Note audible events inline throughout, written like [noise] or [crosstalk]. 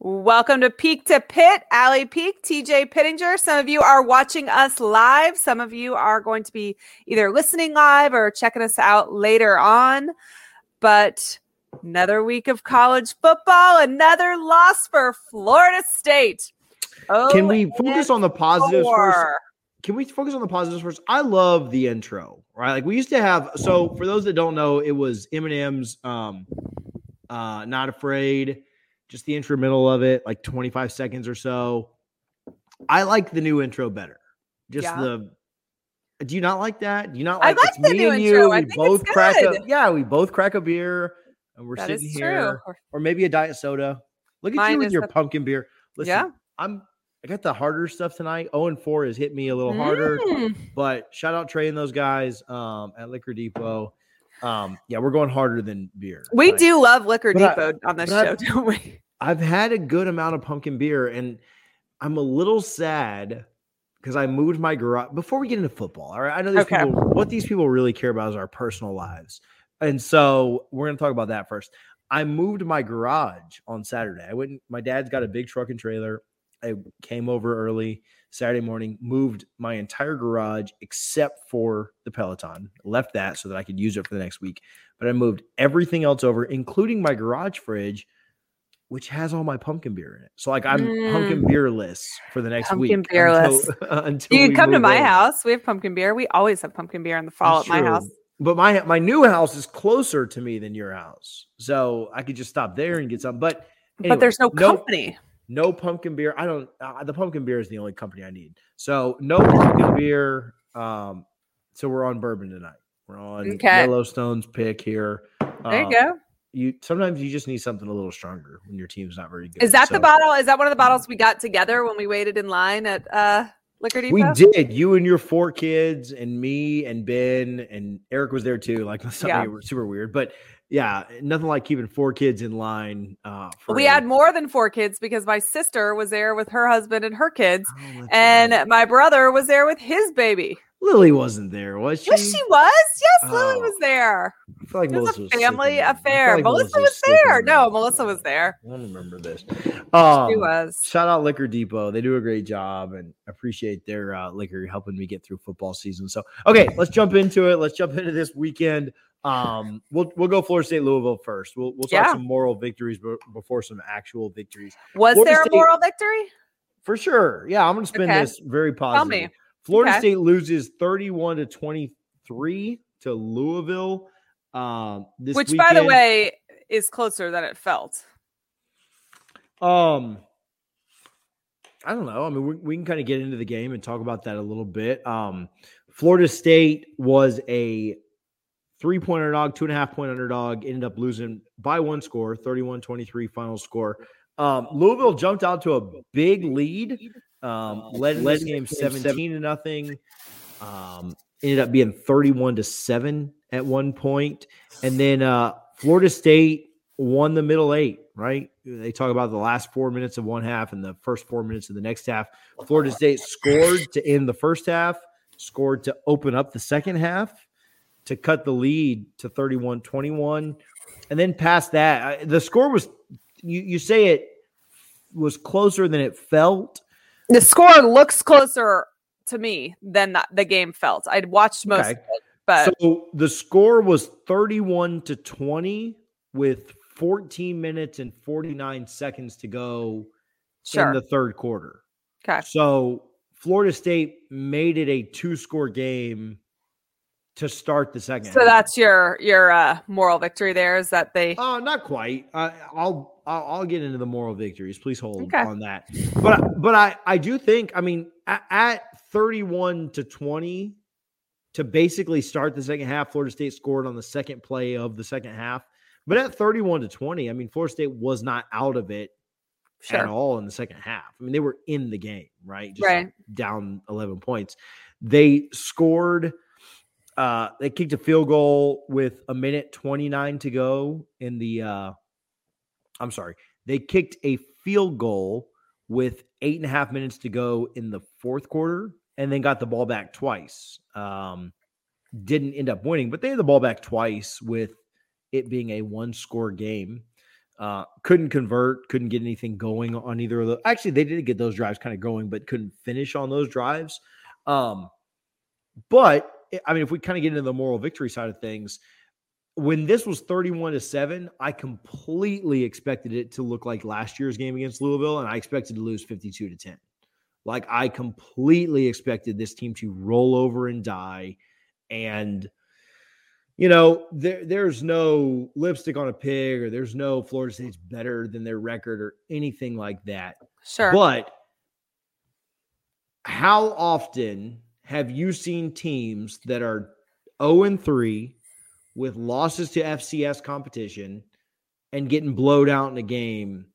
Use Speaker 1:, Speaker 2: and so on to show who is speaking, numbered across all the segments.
Speaker 1: Welcome to Peak to Pit, Allie Peak, TJ Pittinger. Some of you are watching us live. Some of you are going to be either listening live or checking us out later on. But another week of college football, another loss for Florida State. Oh,
Speaker 2: Can we focus on the positives
Speaker 1: four.
Speaker 2: first? Can we focus on the positives first? I love the intro, right? Like we used to have. So for those that don't know, it was Eminem's um, uh, "Not Afraid," just the intro middle of it, like 25 seconds or so. I like the new intro better. Just
Speaker 1: Yeah.
Speaker 2: the. Do you not like that? Do you not
Speaker 1: I
Speaker 2: like?
Speaker 1: like
Speaker 2: it's
Speaker 1: the
Speaker 2: me
Speaker 1: new
Speaker 2: and
Speaker 1: intro.
Speaker 2: you.
Speaker 1: I
Speaker 2: We both crack a yeah. We both crack a beer, and we're
Speaker 1: That
Speaker 2: sitting here,
Speaker 1: true.
Speaker 2: or maybe a diet soda. Look at
Speaker 1: Mine
Speaker 2: you with your
Speaker 1: the-
Speaker 2: pumpkin beer. Listen,
Speaker 1: Yeah.
Speaker 2: I'm I got the harder stuff tonight. 0 and 4 has hit me a little harder,
Speaker 1: Mm.
Speaker 2: but shout out Trey and those guys um, at Liquor Depot. Um, yeah, we're going harder than beer.
Speaker 1: We do love Liquor
Speaker 2: but I-
Speaker 1: Depot on this show,
Speaker 2: I-
Speaker 1: don't we? [laughs]
Speaker 2: I've had a good amount of pumpkin beer, and I'm a little sad because I moved my garage. Before we get into football, all right, I know these
Speaker 1: Okay.
Speaker 2: people. What these people really care about is our personal lives, and so we're going to talk about that first. I moved my garage on Saturday. I went. My dad's got a big truck and trailer. I came over early Saturday morning, moved my entire garage except for the Peloton. Left that so that I could use it for the next week. But I moved everything else over, including my garage fridge, which has all my pumpkin beer in it. So like I'm pumpkin mm. beerless for the next
Speaker 1: Pumpkin
Speaker 2: week.
Speaker 1: beerless.
Speaker 2: Until, [laughs] until
Speaker 1: You can come to my
Speaker 2: in.
Speaker 1: house. We have pumpkin beer. We always have pumpkin beer in the fall
Speaker 2: That's
Speaker 1: at my house.
Speaker 2: But my my new house is closer to me than your house, so I could just stop there and get some. But anyway,
Speaker 1: but there's no company.
Speaker 2: no pumpkin beer. I don't. Uh, the pumpkin beer is the only company I need. So no pumpkin beer. Um, so we're on bourbon tonight. We're on
Speaker 1: Okay.
Speaker 2: Yellowstone's pick here.
Speaker 1: There
Speaker 2: Um,
Speaker 1: you go.
Speaker 2: You sometimes you just need something a little stronger when your team's not very good.
Speaker 1: Is that the bottle? Is that one of the bottles we got together when we waited in line at uh Liquor Depot?
Speaker 2: We did. You and your four kids, and me and Ben and Eric was there too. Like [laughs] something
Speaker 1: Yeah.
Speaker 2: super weird, but yeah, nothing like keeping four kids in line. Uh, for
Speaker 1: We
Speaker 2: a-
Speaker 1: had more than four kids because my sister was there with her husband and her kids,
Speaker 2: Oh,
Speaker 1: and
Speaker 2: right.
Speaker 1: my brother was there with his baby.
Speaker 2: Lily wasn't there, was she?
Speaker 1: Yes, she was. Yes, Lily
Speaker 2: Oh.
Speaker 1: was there.
Speaker 2: I feel like
Speaker 1: It was
Speaker 2: Melissa
Speaker 1: a family
Speaker 2: sleeping in. I feel
Speaker 1: affair.
Speaker 2: like
Speaker 1: Melissa was
Speaker 2: sleeping
Speaker 1: there.
Speaker 2: in.
Speaker 1: No, Melissa was there.
Speaker 2: I don't remember this. Um,
Speaker 1: She was.
Speaker 2: Shout out Liquor Depot. They do a great job and appreciate their uh, liquor helping me get through football season. So, okay, let's jump into it. Let's jump into this weekend. Um, we'll we'll go Florida State Louisville first. We'll we'll talk
Speaker 1: Yeah.
Speaker 2: some moral victories before some actual victories
Speaker 1: Was
Speaker 2: Florida
Speaker 1: there a
Speaker 2: State-
Speaker 1: moral victory?
Speaker 2: for sure. Yeah, I'm going to spin
Speaker 1: Okay.
Speaker 2: this very
Speaker 1: Tell
Speaker 2: positive.
Speaker 1: me.
Speaker 2: Florida
Speaker 1: Okay.
Speaker 2: State loses 31 to 23 to Louisville. Um, this
Speaker 1: Which, by the way, is closer than it felt.
Speaker 2: Um, I don't know. I mean, we, we can kind of get into the game and talk about that a little bit. Um, Florida State was a three point underdog, two and a half point underdog, ended up losing by one score, 31 23 final score. Um, Louisville jumped out to a big lead, um, led this game 17 to nothing. Um, ended up being 31 to 7 at one point. And then uh, Florida State won the middle eight, right? They talk about the last four minutes of one half and the first four minutes of the next half. Florida State scored to end the first half, scored to open up the second half, to cut the lead to 31 21. And then past that, the score was, you, you say it was closer than it felt.
Speaker 1: The score looks closer to me than the, the game felt. I'd watched most
Speaker 2: Okay.
Speaker 1: of it. But
Speaker 2: so the score was 31 to 20 with 14 minutes and 49 seconds to go
Speaker 1: sure.
Speaker 2: in the third quarter.
Speaker 1: okay.
Speaker 2: So Florida State made it a two score game to start the second.
Speaker 1: So
Speaker 2: half.
Speaker 1: that's your your uh, moral victory there is that they
Speaker 2: Uh, not quite. I, I'll, I'll I'll get into the moral victories. Please hold
Speaker 1: Okay.
Speaker 2: on that. But but I I do think I mean at, at 31 to 20 to basically start the second half, Florida State scored on the second play of the second half. But at 31 to 20, I mean Florida State was not out of it at all in the second half. I mean they were in the game, right? Just
Speaker 1: Right.
Speaker 2: down 11 points. They scored uh they kicked a field goal with a minute 29 to go in the uh I'm sorry. They kicked a field goal with eight and a half minutes to go in the fourth quarter and then got the ball back twice. Um, didn't end up winning, but they had the ball back twice with it being a one score game. Uh, couldn't convert, couldn't get anything going on either of the. Actually, they did get those drives kind of going, but couldn't finish on those drives. Um, but I mean, if we kind of get into the moral victory side of things, when this was 31 to 7, I completely expected it to look like last year's game against Louisville, and I expected to lose 52 to 10. Like I completely expected this team to roll over and die. And you know, there, there's no lipstick on a pig, or there's no Florida State's better than their record or anything like that.
Speaker 1: Sure.
Speaker 2: But how often have you seen teams that are 0 and 3 with losses to FCS competition and getting blowed out in a game?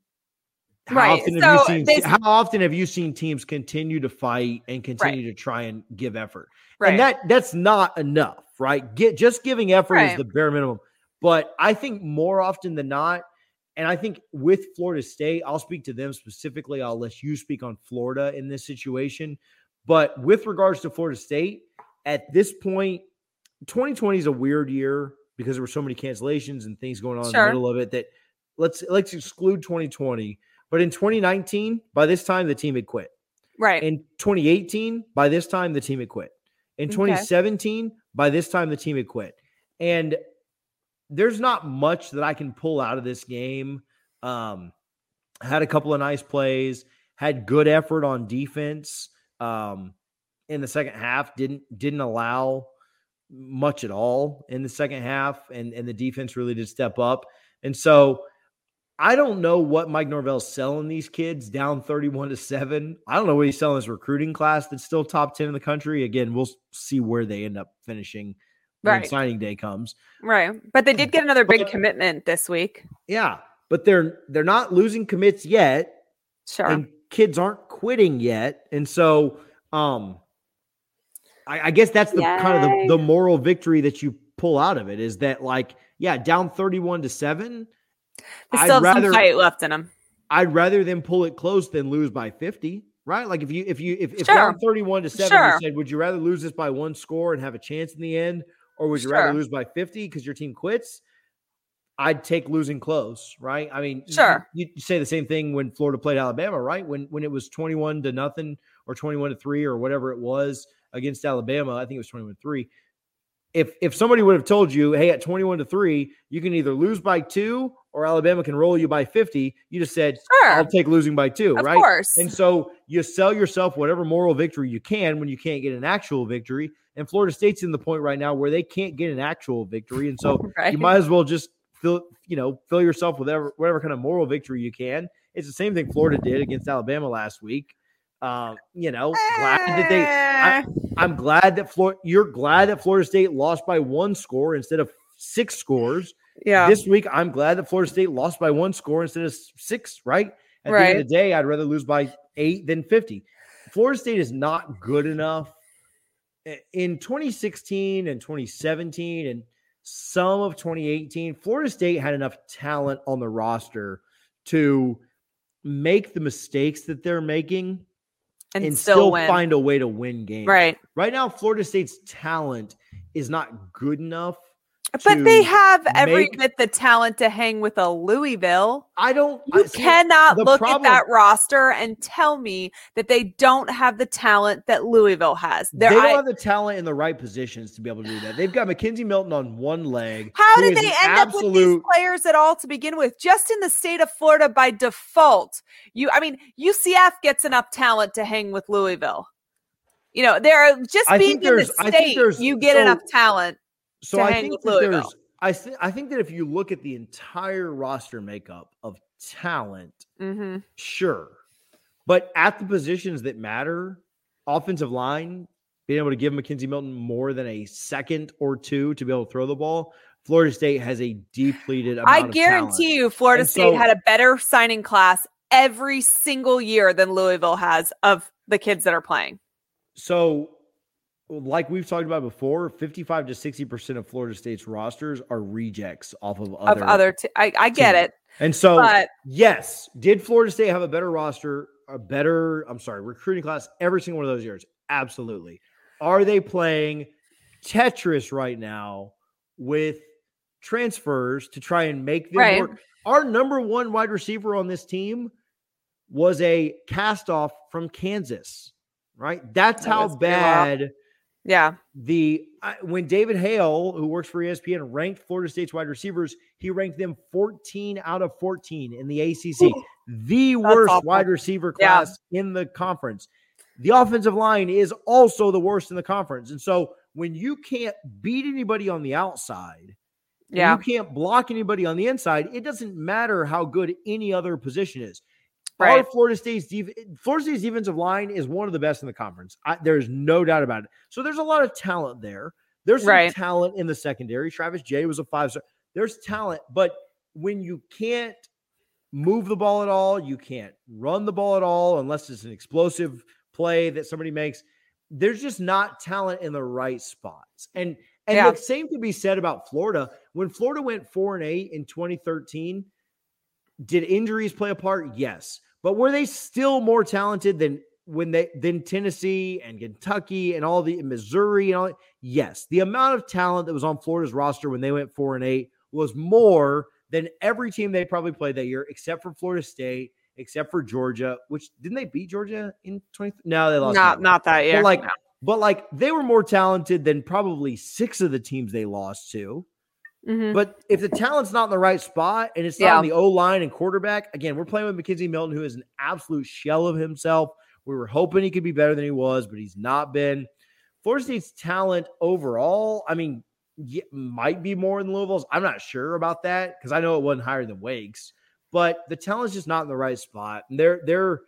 Speaker 2: How
Speaker 1: Right,
Speaker 2: often have
Speaker 1: so
Speaker 2: you seen how often have you seen teams continue to fight and continue to try and give effort?
Speaker 1: right.
Speaker 2: And that that's not enough, right? Get just giving effort is the bare minimum. But I think more often than not, and I think with Florida State, I'll speak to them specifically. I'll let you speak on Florida in this situation. But with regards to Florida State, at this point, 2020 is a weird year because there were so many cancellations and things going on in the middle of it that let's let's exclude 2020. But in 2019, by this time the team had quit.
Speaker 1: right.
Speaker 2: In 2018, by this time the team had quit. In
Speaker 1: Okay.
Speaker 2: 2017, by this time the team had quit. And there's not much that I can pull out of this game. Um, had a couple of nice plays, had good effort on defense. Um, in the second half, didn't didn't allow much at all in the second half, and and the defense really did step up. And so I don't know what Mike Norvell's selling these kids down 31 to 7. I don't know what he's selling his recruiting class that's still top 10 in the country. Again, we'll see where they end up finishing when signing day comes.
Speaker 1: right. But they did get another big
Speaker 2: But-
Speaker 1: commitment this week.
Speaker 2: Yeah, but they're they're not losing commits yet
Speaker 1: Sure.
Speaker 2: and kids aren't quitting yet. And so um I, I guess that's the kind of the, the moral victory that you pull out of it is that like, yeah, down 31 to 7.
Speaker 1: they
Speaker 2: I'd
Speaker 1: still have
Speaker 2: rather-
Speaker 1: some fight left in them.
Speaker 2: I'd rather them pull it close than lose by 50, right? Like if you if you if, if
Speaker 1: Sure.
Speaker 2: down 31 to 7,
Speaker 1: Sure.
Speaker 2: you said, would you rather lose this by one score and have a chance in the end, or would you rather lose by 50 because your team quits? I'd take losing close, right? I mean,
Speaker 1: Sure.
Speaker 2: You, you say the same thing when Florida played Alabama, right? When when it was 21 to nothing or 21 to 3 or whatever it was against Alabama, I think it was twenty one three. If if somebody would have told you, hey, at 21 to 3, you can either lose by 2 or Alabama can roll you by 50, you just said,
Speaker 1: Sure.
Speaker 2: I'll take losing by 2,
Speaker 1: of
Speaker 2: right?
Speaker 1: course.
Speaker 2: And so you sell yourself whatever moral victory you can when you can't get an actual victory. And Florida State's in the point right now where they can't get an actual victory. And so [laughs]
Speaker 1: right.
Speaker 2: you might as well just fill, you know, fill yourself with whatever, whatever kind of moral victory you can. It's the same thing Florida did against Alabama last week. Uh, you know, glad that they I-
Speaker 1: Eh,
Speaker 2: I'm glad that Florida you're glad that Florida State lost by one score instead of six scores.
Speaker 1: yeah.
Speaker 2: This week, I'm glad that Florida State lost by one score instead of six, right? At the end of the day, I'd rather lose by eight than 50. Florida State is not good enough. In 2016 and 2017 and some of 2018, Florida State had enough talent on the roster to make the mistakes that they're making
Speaker 1: and,
Speaker 2: and,
Speaker 1: still,
Speaker 2: still, find a way to win games.
Speaker 1: right.
Speaker 2: Right now, Florida State's talent is not good enough
Speaker 1: But they have every
Speaker 2: make-
Speaker 1: bit the talent to hang with a Louisville.
Speaker 2: I don't.
Speaker 1: You
Speaker 2: I-
Speaker 1: cannot look
Speaker 2: problem-
Speaker 1: at that roster and tell me that they don't have the talent that Louisville has.
Speaker 2: They
Speaker 1: They're,
Speaker 2: don't
Speaker 1: I-
Speaker 2: have the talent in the right positions to be able to do that. They've got McKenzie Milton on one leg.
Speaker 1: how did they end up with these players at all to begin with? Just in the state of Florida by default. You I mean, UCF gets enough talent to hang with Louisville. You know, they're just
Speaker 2: I
Speaker 1: being in the
Speaker 2: there's- I think
Speaker 1: state, you get
Speaker 2: so-
Speaker 1: enough talent.
Speaker 2: So I think that there's. I th- I think that if you look at the entire roster makeup of talent,
Speaker 1: hmm
Speaker 2: sure, but at the positions that matter, offensive line, being able to give McKenzie Milton more than a second or two to be able to throw the ball, Florida State has a depleted. Amount
Speaker 1: I guarantee you, Florida
Speaker 2: And
Speaker 1: State
Speaker 2: so-
Speaker 1: had a better signing class every single year than Louisville has of the kids that are playing.
Speaker 2: So, like we've talked about before, 55 to 60% of Florida State's rosters are rejects off of
Speaker 1: Of
Speaker 2: other.
Speaker 1: other, t- I, I get
Speaker 2: teams.
Speaker 1: it,
Speaker 2: and so,
Speaker 1: but
Speaker 2: yes, did Florida State have a better roster, a better, I'm sorry, recruiting class every single one of those years? Absolutely. Are they playing Tetris right now with transfers to try and make them
Speaker 1: Right.
Speaker 2: work? Our number one wide receiver on this team was a cast off from Kansas, right? That's
Speaker 1: That
Speaker 2: how bad
Speaker 1: yeah,
Speaker 2: the when David Hale, who works for ESPN, ranked Florida State's wide receivers, he ranked them 14 out of 14 in the ACC, the worst
Speaker 1: awful.
Speaker 2: wide receiver
Speaker 1: Yeah.
Speaker 2: class in the conference. The offensive line is also the worst in the conference, and so when you can't beat anybody on the outside,
Speaker 1: yeah,
Speaker 2: you can't block anybody on the inside, it doesn't matter how good any other position is. Our. Florida State's def- Florida State's defensive line is one of the best in the conference. I, there's no doubt about it. So there's a lot of talent there. There's some
Speaker 1: Right.
Speaker 2: talent in the secondary. Travis Jay was a five star. There's talent, but when you can't move the ball at all, you can't run the ball at all unless it's an explosive play that somebody makes. There's just not talent in the right spots. And and
Speaker 1: Yeah.
Speaker 2: the same could be said about Florida. When Florida went four and eight in 2013, did injuries play a part? Yes. But were they still more talented than when they than Tennessee and Kentucky and all the Missouri and all that? Yes. The amount of talent that was on Florida's roster when they went four and eight was more than every team they probably played that year, except for Florida State, except for Georgia, which didn't they beat Georgia in 20? No, they lost.
Speaker 1: Not not that year.
Speaker 2: But like,
Speaker 1: No.
Speaker 2: but like they were more talented than probably six of the teams they lost to.
Speaker 1: Mhm.
Speaker 2: But if the talent's not in the right spot and it's not
Speaker 1: Yeah.
Speaker 2: on the O line and quarterback, again, we're playing with McKenzie Milton, who is an absolute shell of himself. We were hoping he could be better than he was, but he's not been. Florida State's talent overall, I mean, yeah, might be more than Louisville's. I'm not sure about that because I know it wasn't higher than Wake's, but the talent's just not in the right spot. And they're they're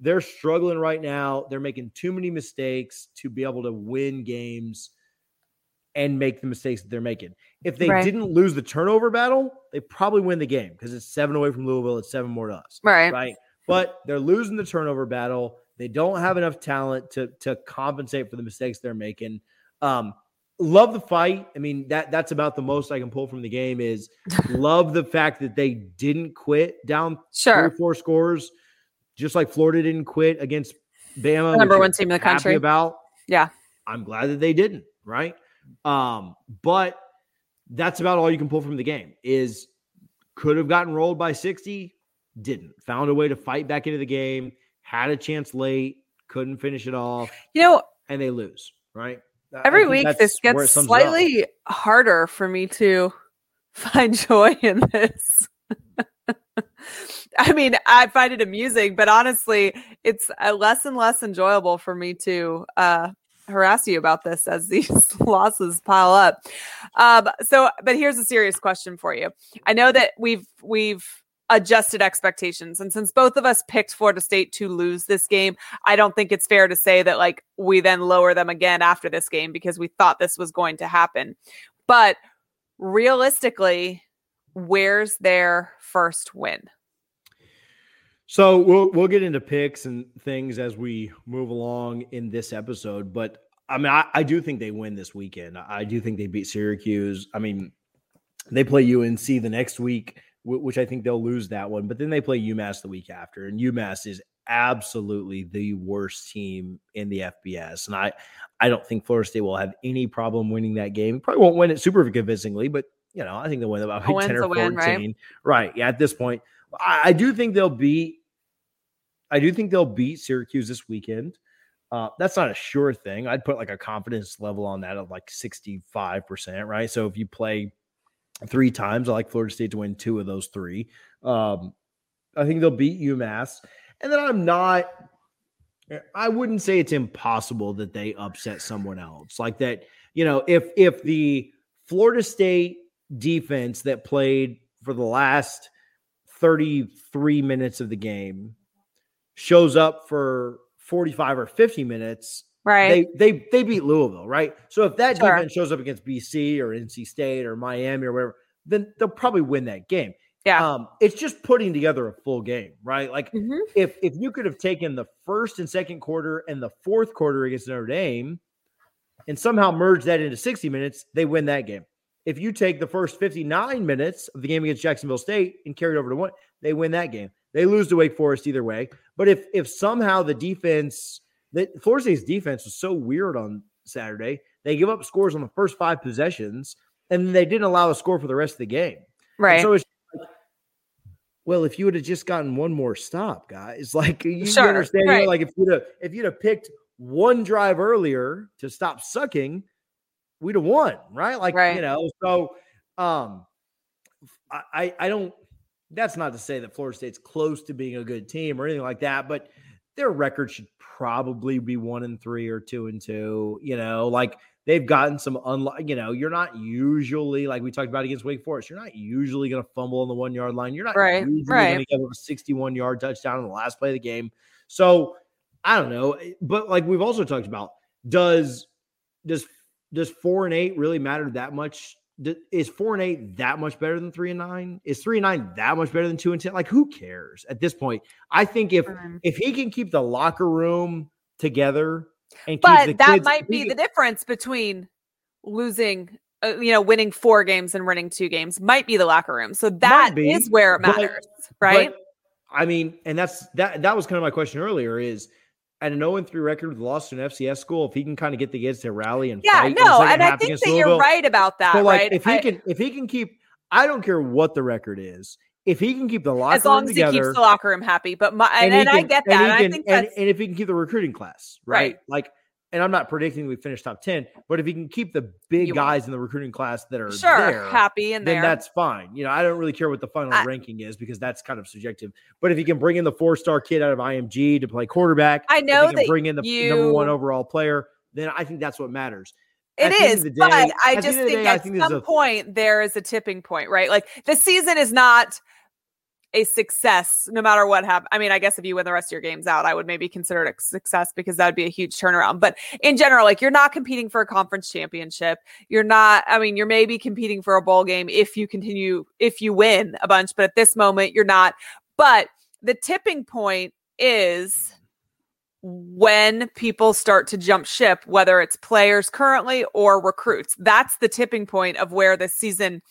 Speaker 2: they're struggling right now. They're making too many mistakes to be able to win games and make the mistakes that they're making. If they
Speaker 1: Right.
Speaker 2: didn't lose the turnover battle, they probably win the game because it's seven away from Louisville. It's seven more to us.
Speaker 1: right.
Speaker 2: Right. But they're losing the turnover battle. They don't have enough talent to to compensate for the mistakes they're making. Um, love the fight. I mean, that that's about the most I can pull from the game is [laughs] love the fact that they didn't quit down
Speaker 1: Sure.
Speaker 2: three or four scores, just like Florida didn't quit against Bama.
Speaker 1: The number one team in the country.
Speaker 2: About
Speaker 1: Yeah.
Speaker 2: I'm glad that they didn't. Right. Um, but that's about all you can pull from the game. Is could have gotten rolled by 60, didn't. Found a way to fight back into the game, had a chance late, couldn't finish it off,
Speaker 1: You know,
Speaker 2: and they lose, right?
Speaker 1: Every week this gets
Speaker 2: it up.
Speaker 1: slightly harder for me to [laughs] find joy in this. [laughs] I mean, I find it amusing, but honestly, it's less and less enjoyable for me to uh, harass you about this as these [laughs] losses pile up. Um, so, but here's a serious question for you. I know that we've we've adjusted expectations, and since both of us picked Florida State to lose this game, I don't think it's fair to say that like we then lower them again after this game because we thought this was going to happen. But realistically, where's their first win?
Speaker 2: So we'll we'll get into picks and things as we move along in this episode. But I mean, I, I do think they win this weekend. I do think they beat Syracuse. I mean, they play UNC the next week, which I think they'll lose that one. But then they play UMass the week after, and UMass is absolutely the worst team in the FBS, and I I don't think Florida State will have any problem winning that game. Probably won't win it super convincingly, but you know I think they'll win about
Speaker 1: win's [laughs]
Speaker 2: ten or fourteen.
Speaker 1: win, right?
Speaker 2: right? Yeah, at this point, I, I do think they'll beat. I do think they'll beat Syracuse this weekend. Uh, that's not a sure thing. I'd put like a confidence level on that of like 65%, right? So if you play three times, I like Florida State to win two of those three. Um, I think they'll beat UMass. And then I'm not, I wouldn't say it's impossible that they upset someone else. Like that, you know, if if the Florida State defense that played for the last 33 minutes of the game shows up for 45 or 50 minutes,
Speaker 1: Right.
Speaker 2: they they they beat Louisville, right? So if that
Speaker 1: Sure.
Speaker 2: defense shows up against BC or NC State or Miami or whatever, then they'll probably win that game.
Speaker 1: yeah.
Speaker 2: Um, it's just putting together a full game, right? Like
Speaker 1: Mhm.
Speaker 2: if if you could have taken the first and second quarter and the fourth quarter against Notre Dame and somehow merge that into 60 minutes, they win that game. If you take the first 59 minutes of the game against Jacksonville State and carry it over to one, they win that game. They lose to Wake Forest either way. But if if somehow the defense, the Florida State's defense was so weird on Saturday, they give up scores on the first five possessions, and they didn't allow a score for the rest of the game. And
Speaker 1: right.
Speaker 2: So it's like, well, if you would have just gotten one more stop, guys, [laughs] like you, you
Speaker 1: Sure,
Speaker 2: understand, you know, like if you'd have if you'd have picked one drive earlier to stop sucking, we'd have won, right? Like
Speaker 1: Right.
Speaker 2: you know, so um, I I- don't. That's not to say that Florida State's close to being a good team or anything like that, but their record should probably be one and three or two and two. You know, like they've gotten some unlike. You know, you're not usually like we talked about against Wake Forest. You're not usually going to fumble on the one yard line. You're not
Speaker 1: Right,
Speaker 2: usually
Speaker 1: right.
Speaker 2: going to give up a 61 yard touchdown in the last play of the game. So I don't know, but like we've also talked about, does does does four and eight really matter that much? Is four and eight that much better than three and nine? Is three and nine that much better than two and ten? Like, who cares at this point? I think if
Speaker 1: Mhm.
Speaker 2: if he can keep the locker room together and keep
Speaker 1: but that
Speaker 2: kids-
Speaker 1: might be
Speaker 2: he
Speaker 1: the difference between losing uh, you know winning four games and winning two games might be the locker room so that
Speaker 2: be,
Speaker 1: is where it
Speaker 2: but-
Speaker 1: matters right
Speaker 2: But, I mean, and that's that. That was kind of my question earlier. Is at an 0 3 record with loss to an FCS school, if he can kind of get the kids to rally and
Speaker 1: yeah
Speaker 2: fight
Speaker 1: no and i think that you're right about that
Speaker 2: So like
Speaker 1: right
Speaker 2: if he
Speaker 1: I-
Speaker 2: can if he can keep I don't care what the record is. If he can keep the locker
Speaker 1: as long
Speaker 2: room
Speaker 1: as
Speaker 2: together
Speaker 1: he keeps the locker room happy but my and,
Speaker 2: he
Speaker 1: and i get that and i
Speaker 2: can-
Speaker 1: think
Speaker 2: and, and if he can keep the recruiting class, right?
Speaker 1: Right.
Speaker 2: Like and I'm not predicting we finish top 10, but if he can keep the big
Speaker 1: You won't.
Speaker 2: guys in the recruiting class that are
Speaker 1: sure
Speaker 2: there,
Speaker 1: happy and
Speaker 2: then
Speaker 1: there
Speaker 2: that's fine. You know, I don't really care what the final
Speaker 1: I-
Speaker 2: ranking is because that's kind of subjective. But if he can bring in the four-star kid out of IMG to play quarterback,
Speaker 1: I
Speaker 2: if he
Speaker 1: know
Speaker 2: can
Speaker 1: that
Speaker 2: bring in the number one overall player, then I think that's what matters.
Speaker 1: It is,
Speaker 2: of
Speaker 1: but I
Speaker 2: at the end
Speaker 1: just think
Speaker 2: day,
Speaker 1: at
Speaker 2: think
Speaker 1: some
Speaker 2: a-
Speaker 1: point there is a tipping point, right? Like the season is not a success no matter what happens. I mean, I guess if you win the rest of your games out, I would maybe consider it a success because that would be a huge turnaround. But in general, like you're not competing for a conference championship. You're not, I mean, you're maybe competing for a bowl game if you continue, if you win a bunch, but at this moment, you're not. But the tipping point is when people start to jump ship, whether it's players currently or recruits. That's the tipping point of where the season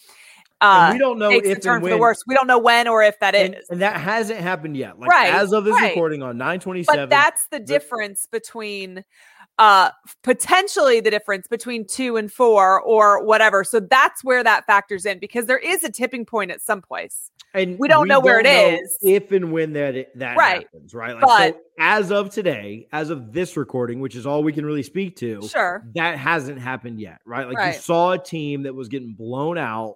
Speaker 1: uh,
Speaker 2: we don't know if
Speaker 1: turn for the worst. We don't know when or if that is.
Speaker 2: and, and that hasn't happened yet. Like
Speaker 1: Right,
Speaker 2: as of this
Speaker 1: right.
Speaker 2: recording on 927.
Speaker 1: but that's the difference between uh potentially the difference between two and four or whatever so that's where that factors in because there is a tipping point at some place
Speaker 2: and
Speaker 1: we don't know where it
Speaker 2: don't know
Speaker 1: is.
Speaker 2: if and when that that
Speaker 1: Right.
Speaker 2: happens, right? Like
Speaker 1: But-
Speaker 2: so as of today, as of this recording, which is all we can really speak to,
Speaker 1: sure
Speaker 2: that hasn't happened yet, right? Like
Speaker 1: Right.
Speaker 2: you saw a team that was getting blown out,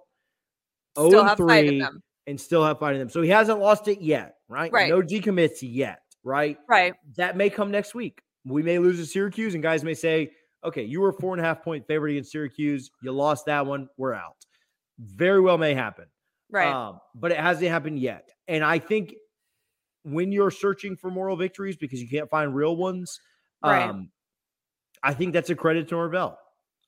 Speaker 1: still
Speaker 2: 0
Speaker 1: have fight in
Speaker 2: 3,
Speaker 1: them
Speaker 2: and still have fighting them. So he hasn't lost it yet, right?
Speaker 1: Right.
Speaker 2: No decommits yet, right?
Speaker 1: right
Speaker 2: That may come next week. We may lose to Syracuse, and guys may say, okay, you were four and a half point favorite against Syracuse. You lost that one. We're out. Very well may happen.
Speaker 1: right
Speaker 2: Um, but it hasn't happened yet. And I think when you're searching for moral victories because you can't find real ones,
Speaker 1: Right.
Speaker 2: um, I think that's a credit to Norvell.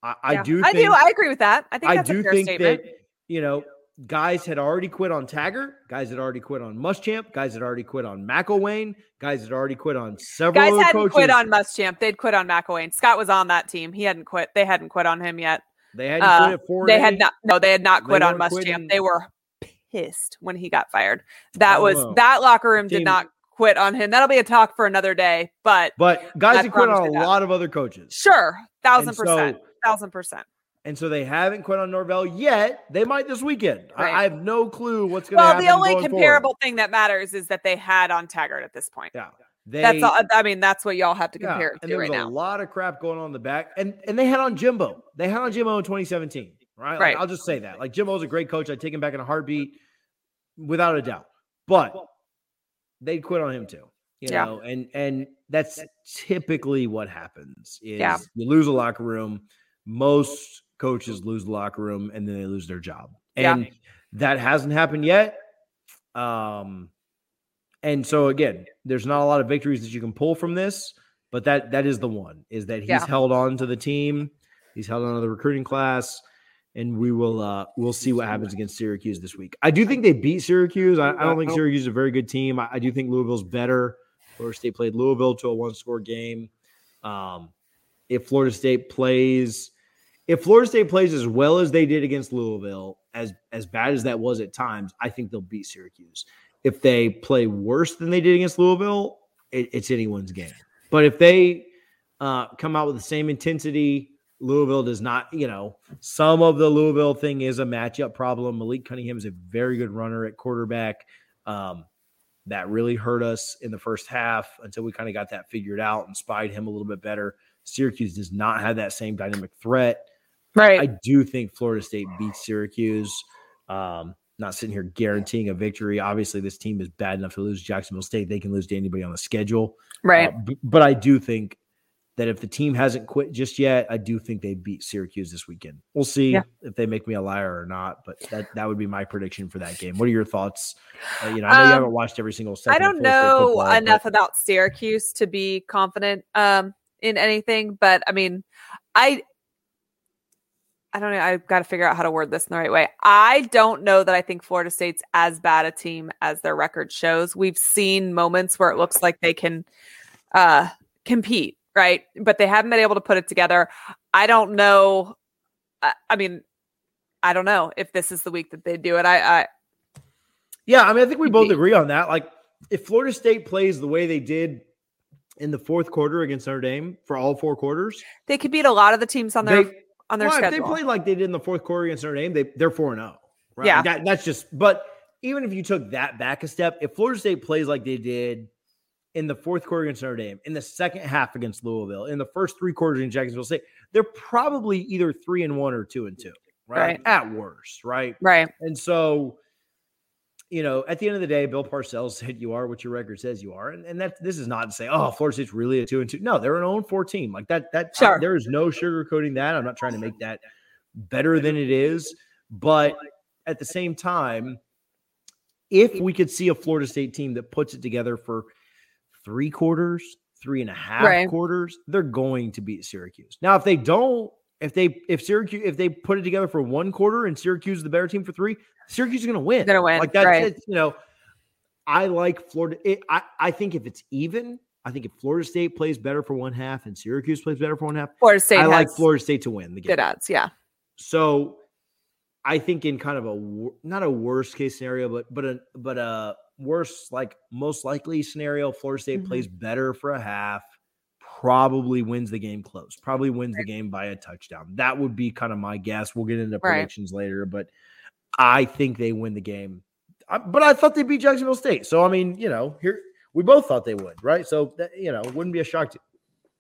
Speaker 2: I, I
Speaker 1: Yeah.
Speaker 2: do
Speaker 1: i
Speaker 2: think
Speaker 1: do i agree with that i think
Speaker 2: I do think
Speaker 1: statement
Speaker 2: that you know guys had already quit on Taggart, guys had already quit on Muschamp, guys had already quit on McElwain, guys had already quit on several
Speaker 1: guys hadn't
Speaker 2: coaches.
Speaker 1: quit on muschamp they'd quit on mcelwain scott was on that team he hadn't quit they hadn't quit on him yet
Speaker 2: they hadn't
Speaker 1: uh,
Speaker 2: quit at four.
Speaker 1: they had not no they had not quit on muschamp
Speaker 2: quitting-
Speaker 1: they were pissed when he got fired that was
Speaker 2: know.
Speaker 1: that locker room
Speaker 2: Team-
Speaker 1: did not quit on him. That'll be a talk for another day. But
Speaker 2: but guys have quit on a lot of other coaches.
Speaker 1: sure, thousand
Speaker 2: And
Speaker 1: percent,
Speaker 2: so-
Speaker 1: thousand percent.
Speaker 2: And so they haven't quit on Norvell yet. They might this weekend. I-
Speaker 1: Right.
Speaker 2: I, have no clue what's going to
Speaker 1: Well,
Speaker 2: happen.
Speaker 1: the only
Speaker 2: going forward.
Speaker 1: comparable thing that matters is that they had on Taggart at this point.
Speaker 2: Yeah. They,
Speaker 1: That's all. I mean, that's what y'all have to
Speaker 2: yeah,
Speaker 1: compare it
Speaker 2: and
Speaker 1: to right
Speaker 2: was a lot of crap going on in the back, and and they had on Jimbo. They had on Jimbo in 2017, right? Like,
Speaker 1: Right.
Speaker 2: I'll just say that. Like Jimbo's a great coach. I'd take him back in a heartbeat, without a doubt. But they quit on him too. You
Speaker 1: Yeah.
Speaker 2: know, and and that's typically what happens is
Speaker 1: Yeah.
Speaker 2: you lose a locker room. Most coaches lose the locker room and then they lose their job.
Speaker 1: Yeah.
Speaker 2: And that hasn't happened yet. Um and so again, there's not a lot of victories that you can pull from this, but that that is the one is that he's
Speaker 1: Yeah.
Speaker 2: held on to the team, he's held on to the recruiting class, and we will uh we'll see what happens against Syracuse this week. I do think they beat Syracuse. I, I don't think Syracuse is a very good team. I, I do think Louisville's better. Florida State played Louisville to a one score game. Um, if Florida State plays, if Florida State plays as well as they did against Louisville, as as bad as that was at times, I think they'll beat Syracuse. If they play worse than they did against Louisville, it, it's anyone's game. But if they uh, come out with the same intensity, Louisville does not. You know, some of the Louisville thing is a matchup problem. Malik Cunningham is a very good runner at quarterback. Um, that really hurt us in the first half until we kind of got that figured out and spied him a little bit better. Syracuse does not have that same dynamic threat.
Speaker 1: Right.
Speaker 2: I do think Florida State beats Syracuse. Um, not sitting here guaranteeing a victory. Obviously, this team is bad enough to lose Jacksonville State. They can lose to anybody on the schedule.
Speaker 1: right.
Speaker 2: Uh, b- but I do think that if the team hasn't quit just yet, I do think they beat Syracuse this weekend. We'll see
Speaker 1: Yeah.
Speaker 2: if they make me a liar or not. But that that would be my prediction for that game. What are your thoughts? Uh, you know, I know you
Speaker 1: Um,
Speaker 2: haven't watched every single. second
Speaker 1: I don't know
Speaker 2: football, but-
Speaker 1: enough about Syracuse to be confident um, in anything, but I mean, I I don't know. I've got to figure out how to word this in the right way. I don't know that I think Florida State's as bad a team as their record shows. We've seen moments where it looks like they can uh, compete, right? But they haven't been able to put it together. I don't know. I, I mean, I don't know if this is the week that they do it. I, I
Speaker 2: Yeah, I mean, I think we both agree on that. Like, if Florida State plays the way they did in the fourth quarter against Notre Dame for all four quarters,
Speaker 1: they could beat a lot of the teams on their
Speaker 2: they,
Speaker 1: on their
Speaker 2: well, if they played like they did in the fourth quarter against Notre Dame, they they're four and zero. Right?
Speaker 1: Yeah.
Speaker 2: that, that's just. But even if you took that back a step, if Florida State plays like they did in the fourth quarter against Notre Dame, in the second half against Louisville, in the first three quarters in Jacksonville State, they're probably either three and one or two and two, right?
Speaker 1: Right.
Speaker 2: At worst, right?
Speaker 1: right.
Speaker 2: And so, you know, at the end of the day, Bill Parcells [laughs] said you are what your record says you are. And, and that this is not to say, oh, Florida State's really a two and two. No, they're an own four team. Like that, that
Speaker 1: Sure.
Speaker 2: there is no sugarcoating that. I'm not trying to make that better than it is. But at the same time, if we could see a Florida State team that puts it together for three quarters, three and a half
Speaker 1: Right.
Speaker 2: quarters, they're going to beat Syracuse. Now, if they don't, if they if Syracuse if they put it together for one quarter and Syracuse is the better team for three, Syracuse is going to win.
Speaker 1: Gonna win,
Speaker 2: Like that's
Speaker 1: right.
Speaker 2: it. You know, I like Florida. It, I I think if it's even, I think if Florida State plays better for one half and Syracuse plays better for one half,
Speaker 1: Florida State
Speaker 2: I like Florida State to win the game.
Speaker 1: good odds. Yeah.
Speaker 2: So I think in kind of a not a worst case scenario, but but a but a worse like most likely scenario, Florida State
Speaker 1: Mhm.
Speaker 2: plays better for a half, probably wins the game close, probably wins the game by a touchdown. That would be kind of my guess. We'll get into
Speaker 1: Right.
Speaker 2: predictions later, but I think they win the game. I, but I thought they beat Jacksonville State, so I mean, you know, here we both thought they would, right? So that, you know, wouldn't be a shock to,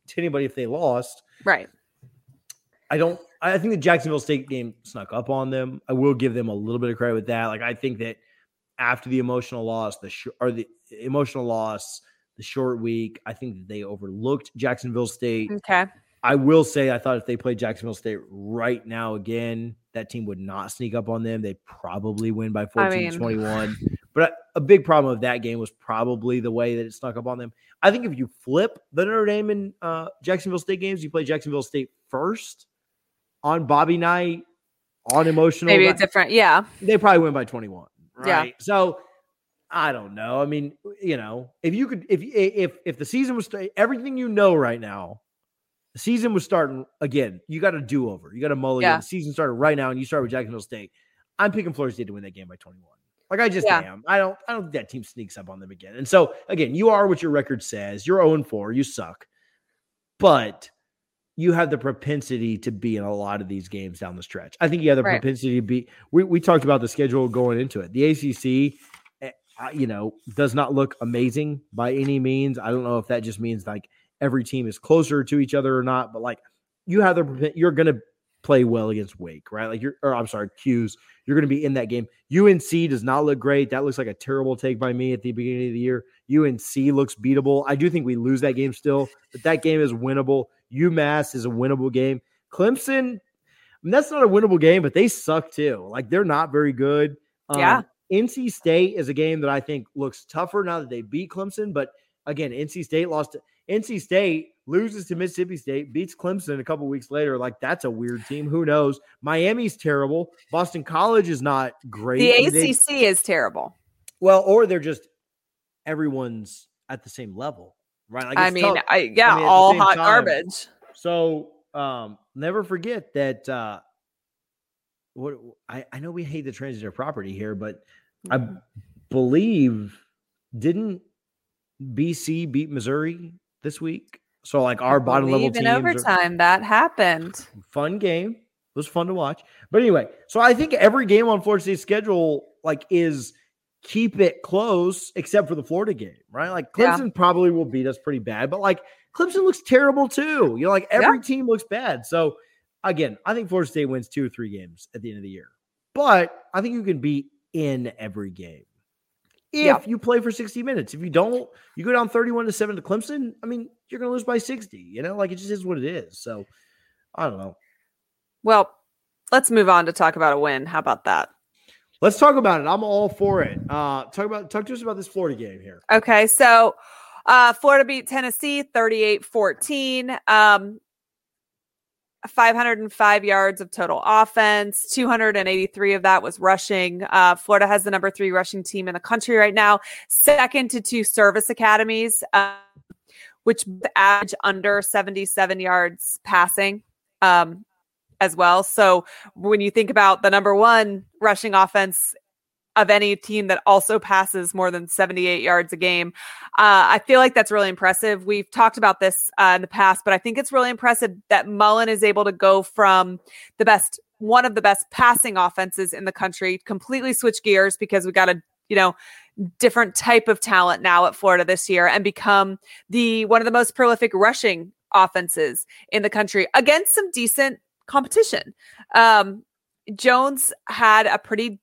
Speaker 2: to anybody if they lost.
Speaker 1: Right.
Speaker 2: I don't. I think the Jacksonville State game snuck up on them. I will give them a little bit of credit with that. Like I think that after the emotional loss, the sh- or the emotional loss, the short week, I think that they overlooked Jacksonville State.
Speaker 1: Okay.
Speaker 2: I will say I thought if they played Jacksonville State right now again, that team would not sneak up on them. They probably win by 14
Speaker 1: mean-
Speaker 2: 21. [sighs] But a big problem of that game was probably the way that it snuck up on them. I think if you flip the Notre Dame and uh, Jacksonville State games, you play Jacksonville State first on Bobby Knight on emotional.
Speaker 1: Maybe it's different. Yeah.
Speaker 2: they probably win by 21
Speaker 1: Yeah.
Speaker 2: so i don't know i mean you know if you could if if if the season was everything you know right now the season was starting again you got a do-over you got a mulligan
Speaker 1: Yeah.
Speaker 2: the season started right now and you start with jacksonville state i'm picking florida state to win that game by 21 Like I just
Speaker 1: Yeah.
Speaker 2: am. I don't. I don't think that team sneaks up on them again. And so again, you are what your record says. You're 0 4. You suck, but you have the propensity to be in a lot of these games down the stretch. I think you have the
Speaker 1: Right.
Speaker 2: propensity to be. We we talked about the schedule going into it. The ACC, you know, does not look amazing by any means. I don't know if that just means like every team is closer to each other or not, but like you have the you're going to play well against Wake, right? Like you're, or I'm sorry, 'Cuse. You're going to be in that game. UNC does not look great. That looks like a terrible take by me at the beginning of the year. UNC looks beatable. I do think we lose that game still, but that game is winnable. UMass is a winnable game. Clemson, I mean, that's not a winnable game, but they suck too. Like they're not very good. Um,
Speaker 1: Yeah.
Speaker 2: NC State is a game that I think looks tougher now that they beat Clemson. But again, NC State lost. To, NC State loses to Mississippi State, beats Clemson a couple weeks later. Like that's a weird team. Who knows? Miami's terrible. Boston College is not great.
Speaker 1: The
Speaker 2: I mean, they-
Speaker 1: ACC is terrible.
Speaker 2: well, or they're just everyone's at the same level, right? Like
Speaker 1: I mean. I, yeah,
Speaker 2: I mean,
Speaker 1: all hot
Speaker 2: time-
Speaker 1: garbage.
Speaker 2: So um, never forget that. Uh, what I, I know we hate the transitive property here, but I
Speaker 1: Mm-hmm.
Speaker 2: believe didn't BC beat Missouri this week? So like our bottom level teams
Speaker 1: in
Speaker 2: are-
Speaker 1: overtime that happened.
Speaker 2: fun game. It was fun to watch. But anyway, so I think every game on Florida State's schedule like is keep it close except for the Florida game, right? Like
Speaker 1: Yeah.
Speaker 2: Clemson probably will beat us pretty bad, but like Clemson looks terrible too. You know, like every team looks bad. So again, I think Florida State wins two or three games at the end of the year. But I think you can be in every game. If
Speaker 1: Yeah.
Speaker 2: you play for 60 minutes. If you don't, you go down 31 to 7 to Clemson. I mean, you're gonna lose by 60. You know, like it just is what it is. So I don't know.
Speaker 1: Well, let's move on to talk about a win. How about that?
Speaker 2: Let's talk about it. I'm all for it. Uh, talk about talk to us about this Florida game here.
Speaker 1: Okay, so uh, Florida beat Tennessee 38 14. Um, 505 yards of total offense, 283 of that was rushing. Uh, Florida has the number three rushing team in the country right now, second to two service academies, uh, which average under 77 yards passing um, as well. So when you think about the number one rushing offense of any team that also passes more than 78 yards a game. Uh, I feel like that's really impressive. We've talked about this uh, in the past, but I think it's really impressive that Mullen is able to go from the best, one of the best passing offenses in the country, completely switch gears because we got a, you know, different type of talent now at Florida this year and become the one of the most prolific rushing offenses in the country against some decent competition. Um, Jones had a pretty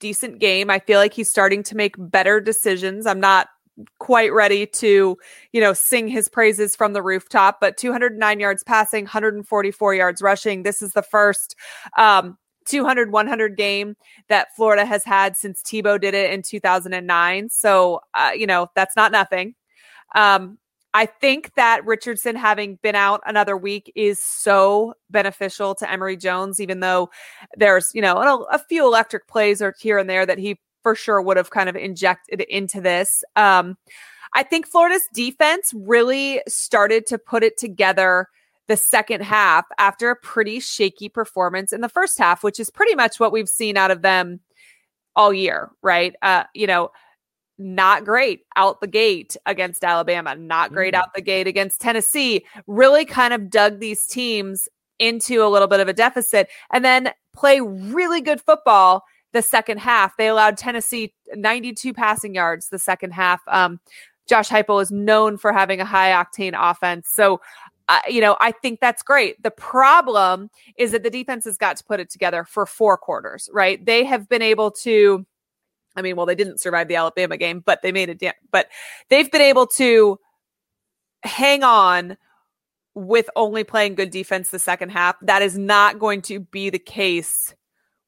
Speaker 1: decent game. I feel like he's starting to make better decisions. I'm not quite ready to, you know, sing his praises from the rooftop, but 209 yards passing, 144 yards rushing. This is the first um 200 100 game that Florida has had since Tebow did it in 2009. So, uh, you know, that's not nothing. Um I think that Richardson having been out another week is so beneficial to Emory Jones, even though there's, you know, a, few electric plays or here and there that he for sure would have kind of injected into this. Um, I think Florida's defense really started to put it together the second half after a pretty shaky performance in the first half, which is pretty much what we've seen out of them all year, right? Uh, you know, not great out the gate against Alabama, not great
Speaker 2: Mm.
Speaker 1: out the gate against Tennessee, really kind of dug these teams into a little bit of a deficit and then play really good football the second half. They allowed Tennessee 92 passing yards the second half. Um, Josh Heupel is known for having a high octane offense. So, uh, you know, I think that's great. The problem is that the defense has got to put it together for four quarters, right? They have been able to I mean, well, they didn't survive the Alabama game, but they made it. Da- but they've been able to hang on with only playing good defense the second half. That is not going to be the case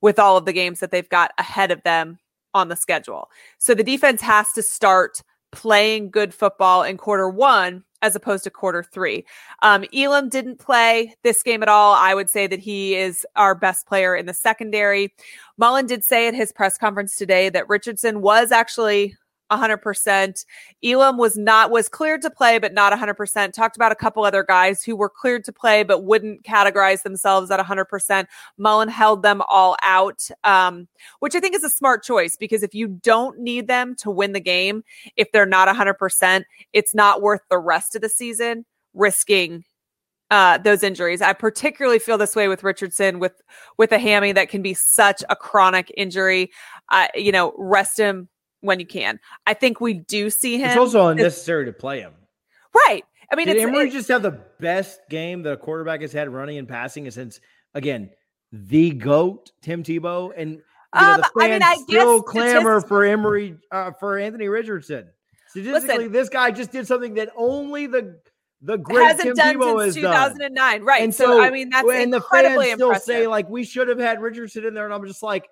Speaker 1: with all of the games that they've got ahead of them on the schedule. So the defense has to start playing good football in quarter one as opposed to quarter three. Um, Elam didn't play this game at all. I would say that he is our best player in the secondary. Mullen did say at his press conference today that Richardson was actually 100%. Elam was not was cleared to play but not 100%. Talked about a couple other guys who were cleared to play but wouldn't categorize themselves at 100%. Mullen held them all out. Um, which I think is a smart choice because if you don't need them to win the game if they're not 100%, it's not worth the rest of the season risking uh, those injuries. I particularly feel this way with Richardson with with a hammy that can be such a chronic injury. Uh, you know, rest him when you can. I think we do see him.
Speaker 2: It's also unnecessary to play him.
Speaker 1: Right. I mean,
Speaker 2: Did
Speaker 1: it's,
Speaker 2: Emory
Speaker 1: it-
Speaker 2: just have the best game the quarterback has had running and passing since again the goat Tim Tebow and you know,
Speaker 1: Um,
Speaker 2: the
Speaker 1: I
Speaker 2: fans
Speaker 1: mean, I
Speaker 2: still
Speaker 1: guess
Speaker 2: clamor for Emory uh, for Anthony Richardson. Statistically, this guy just did something that only the the great
Speaker 1: hasn't
Speaker 2: Tim
Speaker 1: done
Speaker 2: Tebow has
Speaker 1: since
Speaker 2: done.
Speaker 1: 2009. Right.
Speaker 2: And
Speaker 1: so, I mean, that's
Speaker 2: and the
Speaker 1: incredibly
Speaker 2: fans still
Speaker 1: impressive.
Speaker 2: say like we should have had Richardson in there, and I'm just like,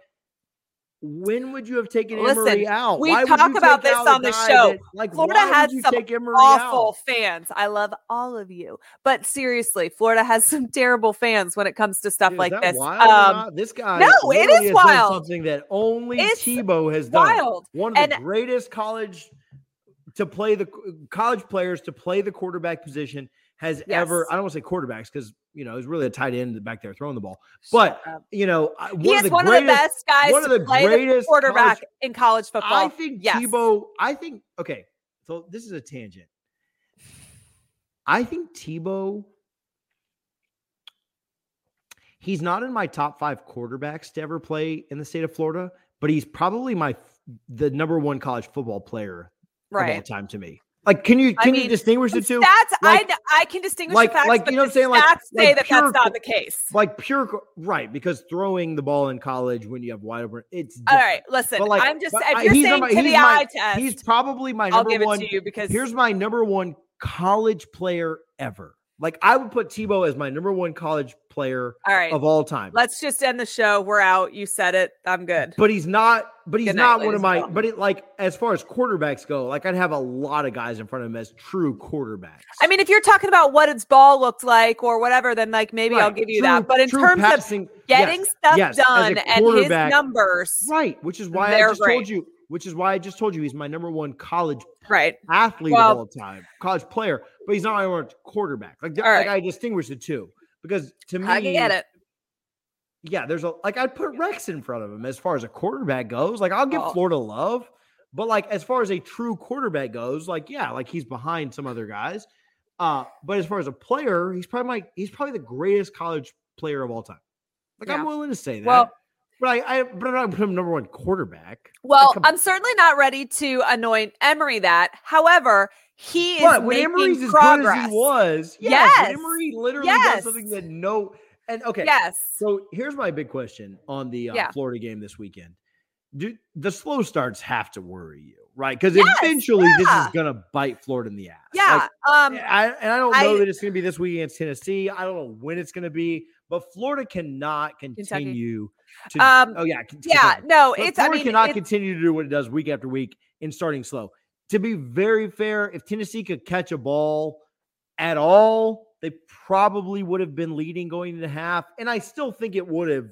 Speaker 2: when would you have taken
Speaker 1: Listen,
Speaker 2: Emory out?
Speaker 1: we
Speaker 2: Why
Speaker 1: talk about this on the show.
Speaker 2: that- like
Speaker 1: Florida has some awful
Speaker 2: out?
Speaker 1: fans. I love all of you, but seriously, Florida has some terrible fans when it comes to stuff
Speaker 2: Dude,
Speaker 1: like this. Um?
Speaker 2: This guy,
Speaker 1: no, it is wild.
Speaker 2: Something that only
Speaker 1: It's
Speaker 2: Tebow has done.
Speaker 1: wild.
Speaker 2: One of the
Speaker 1: And-
Speaker 2: greatest college to play the college players to play the quarterback position has ever. I don't want to say quarterbacks because you know he's really a tight end back there throwing the ball. But
Speaker 1: uh,
Speaker 2: you know, one
Speaker 1: he
Speaker 2: of
Speaker 1: is
Speaker 2: the
Speaker 1: one
Speaker 2: greatest,
Speaker 1: of the best guys
Speaker 2: one of
Speaker 1: to
Speaker 2: the
Speaker 1: play the
Speaker 2: greatest
Speaker 1: quarterback
Speaker 2: college-
Speaker 1: in college football.
Speaker 2: I think
Speaker 1: Yes.
Speaker 2: Tebow. I think okay. So this is a tangent. I think Tebow. He's not in my top five quarterbacks to ever play in the state of Florida, but he's probably my the number one college football player of all
Speaker 1: right.
Speaker 2: time to me. Like, can you
Speaker 1: I
Speaker 2: can you distinguish the two?
Speaker 1: stats,
Speaker 2: Like-
Speaker 1: I I can distinguish
Speaker 2: like-
Speaker 1: the facts,
Speaker 2: like, you know what I'm saying? Like-
Speaker 1: stats say
Speaker 2: like
Speaker 1: that
Speaker 2: pure
Speaker 1: that's not the case.
Speaker 2: Like pure right because throwing the ball in college when you have wide open, it's
Speaker 1: All
Speaker 2: different.
Speaker 1: right, listen.
Speaker 2: But, like,
Speaker 1: I'm just if you're saying
Speaker 2: not
Speaker 1: to the
Speaker 2: my-
Speaker 1: eye test,
Speaker 2: He's probably my
Speaker 1: I'll
Speaker 2: number
Speaker 1: give it
Speaker 2: one.
Speaker 1: to you because
Speaker 2: Here's my number one college player ever. Like I would put Tebow as my number one college player
Speaker 1: all right.
Speaker 2: of all time.
Speaker 1: Let's just end the show. We're out. You said it. I'm good.
Speaker 2: but he's not. But he's
Speaker 1: night,
Speaker 2: not one of my.
Speaker 1: gentlemen.
Speaker 2: But it like as far as quarterbacks go, like I'd have a lot of guys in front of him as true quarterbacks.
Speaker 1: I mean, if you're talking about what its ball looked like or whatever, then like maybe I'll give you
Speaker 2: True-
Speaker 1: that. But in terms of getting
Speaker 2: yes,
Speaker 1: stuff
Speaker 2: yes,
Speaker 1: done and his numbers,
Speaker 2: right, which is why I just
Speaker 1: great.
Speaker 2: told you. Which is why I just told you he's my number one college
Speaker 1: right?
Speaker 2: athlete
Speaker 1: Well-
Speaker 2: of all time, college player, but he's not my number one quarterback. Like, like
Speaker 1: right.
Speaker 2: I distinguish the two because to me,
Speaker 1: I get it.
Speaker 2: yeah, there's a like I'd put Rex in front of him as far as a quarterback goes. Like I'll give
Speaker 1: Oh.
Speaker 2: Florida love, but like as far as a true quarterback goes, like yeah, like he's behind some other guys. Uh, but as far as a player, he's probably my he's probably the greatest college player of all time. Like I'm willing to say that.
Speaker 1: Well-
Speaker 2: but I, but I'm not put him number one quarterback.
Speaker 1: Well, I'm certainly not ready to anoint Emory that. However, he is
Speaker 2: But when
Speaker 1: making
Speaker 2: Emory's as
Speaker 1: progress.
Speaker 2: good as he was, yes,
Speaker 1: Yes.
Speaker 2: Emory literally
Speaker 1: Yes.
Speaker 2: does something that no and okay.
Speaker 1: Yes.
Speaker 2: So here's my big question on the uh,
Speaker 1: Yeah.
Speaker 2: Florida game this weekend. Do the slow starts have to worry you, right? Because
Speaker 1: Yes,
Speaker 2: eventually this is gonna bite Florida in the ass.
Speaker 1: Yeah.
Speaker 2: Like,
Speaker 1: um.
Speaker 2: I, and I don't know
Speaker 1: I-
Speaker 2: that it's gonna be this week against Tennessee. I don't know when it's gonna be, but Florida cannot continue to.
Speaker 1: Um,
Speaker 2: oh yeah, K-
Speaker 1: Yeah. No.
Speaker 2: But
Speaker 1: It's. I
Speaker 2: Florida
Speaker 1: mean.
Speaker 2: cannot
Speaker 1: it's-
Speaker 2: continue to do what it does week after week in starting slow. To be very fair, if Tennessee could catch a ball at all, they probably would have been leading going into half, and I still think it would have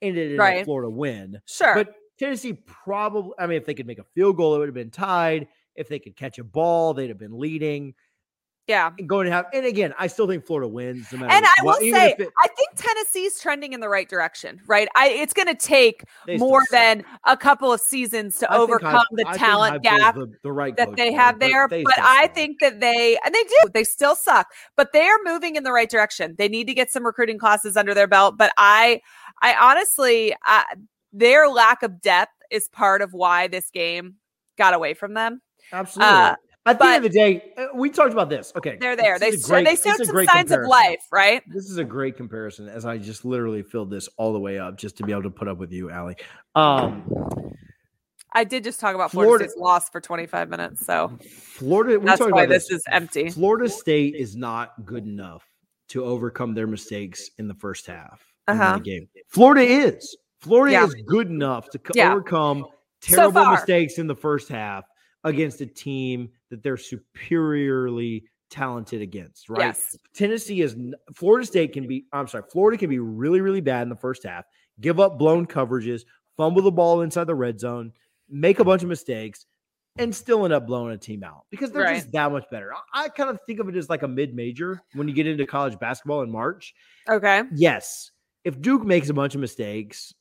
Speaker 2: ended in a Florida win.
Speaker 1: Sure.
Speaker 2: But Tennessee probably, I mean, if they could make a field goal, it would have been tied. If they could catch a ball, they'd have been leading
Speaker 1: yeah.
Speaker 2: and going to have. And again, I still think Florida wins. No matter
Speaker 1: And I will
Speaker 2: what, even
Speaker 1: say,
Speaker 2: it-
Speaker 1: I think Tennessee's trending in the right direction, right? I it's going to take more than a couple of seasons to
Speaker 2: I
Speaker 1: overcome
Speaker 2: Heif-
Speaker 1: the
Speaker 2: I
Speaker 1: talent gap
Speaker 2: the, the right
Speaker 1: that they have there.
Speaker 2: they
Speaker 1: But I
Speaker 2: suck.
Speaker 1: think that they and they do. They still suck, but they are moving in the right direction. They need to get some recruiting classes under their belt. But I, I honestly, I, their lack of depth is part of why this game got away from them.
Speaker 2: absolutely.
Speaker 1: uh,
Speaker 2: At the
Speaker 1: but-
Speaker 2: end of the day, uh, we talked about this. Okay,
Speaker 1: They're there. They
Speaker 2: this a
Speaker 1: they showed
Speaker 2: this is a
Speaker 1: some
Speaker 2: great
Speaker 1: signs of life, right?
Speaker 2: This is a great comparison as I just literally filled this all the way up just to be able to put up with you, Allie. Um,
Speaker 1: I did just talk about Florida,
Speaker 2: Florida-
Speaker 1: State's loss for 25 minutes, so
Speaker 2: Florida, we
Speaker 1: that's
Speaker 2: talked
Speaker 1: why
Speaker 2: about
Speaker 1: this is empty.
Speaker 2: Florida State is not good enough to overcome their mistakes in the first half of
Speaker 1: Uh-huh.
Speaker 2: the game. Florida is. Florida
Speaker 1: Yeah.
Speaker 2: is good enough to
Speaker 1: Yeah.
Speaker 2: overcome terrible
Speaker 1: far.
Speaker 2: mistakes in the first half against a team that they're superiorly talented against, right?
Speaker 1: Yes.
Speaker 2: Tennessee is Florida State can be I'm sorry, Florida can be really really bad in the first half, give up blown coverages, fumble the ball inside the red zone, make a bunch of mistakes. and still end up blowing a team out because they're
Speaker 1: Right.
Speaker 2: just that much better. I, I kind of think of it as like a mid major when you get into college basketball in March.
Speaker 1: Okay.
Speaker 2: Yes, if Duke makes a bunch of mistakes,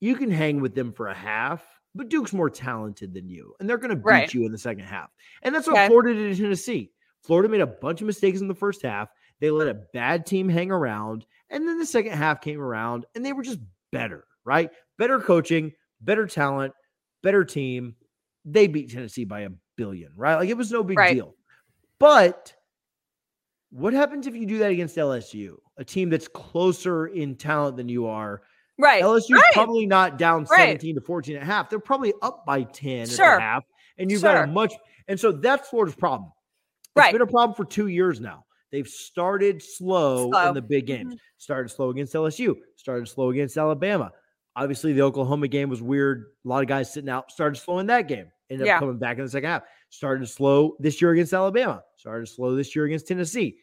Speaker 2: you can hang with them for a half, but Duke's more talented than you, and they're going to beat
Speaker 1: Right.
Speaker 2: you in the second half. And that's what
Speaker 1: Okay.
Speaker 2: Florida did in Tennessee. Florida made a bunch of mistakes in the first half. They let a bad team hang around, and then the second half came around, and they were just better, right? Better coaching, better talent, better team. They beat Tennessee by a billion, right? Like it was no big
Speaker 1: Right.
Speaker 2: deal. But what happens if you do that against LSU, a team that's closer in talent than you are?
Speaker 1: Right.
Speaker 2: LSU's
Speaker 1: right.
Speaker 2: probably not down
Speaker 1: Right.
Speaker 2: 17 to 14 and a half. They're probably up by 10 at
Speaker 1: Sure.
Speaker 2: the half. And you've got a much and so that's Florida's problem. It's
Speaker 1: Right.
Speaker 2: been a problem for two years now. They've started slow,
Speaker 1: Slow.
Speaker 2: in the big
Speaker 1: Mm-hmm.
Speaker 2: games. Started slow against LSU, started slow against Alabama. Obviously, the Oklahoma game was weird. A lot of guys sitting out, started slow in that game. Ended
Speaker 1: Yeah.
Speaker 2: up coming back in the second half. Started slow this year against Alabama. Started slow this year against Tennessee.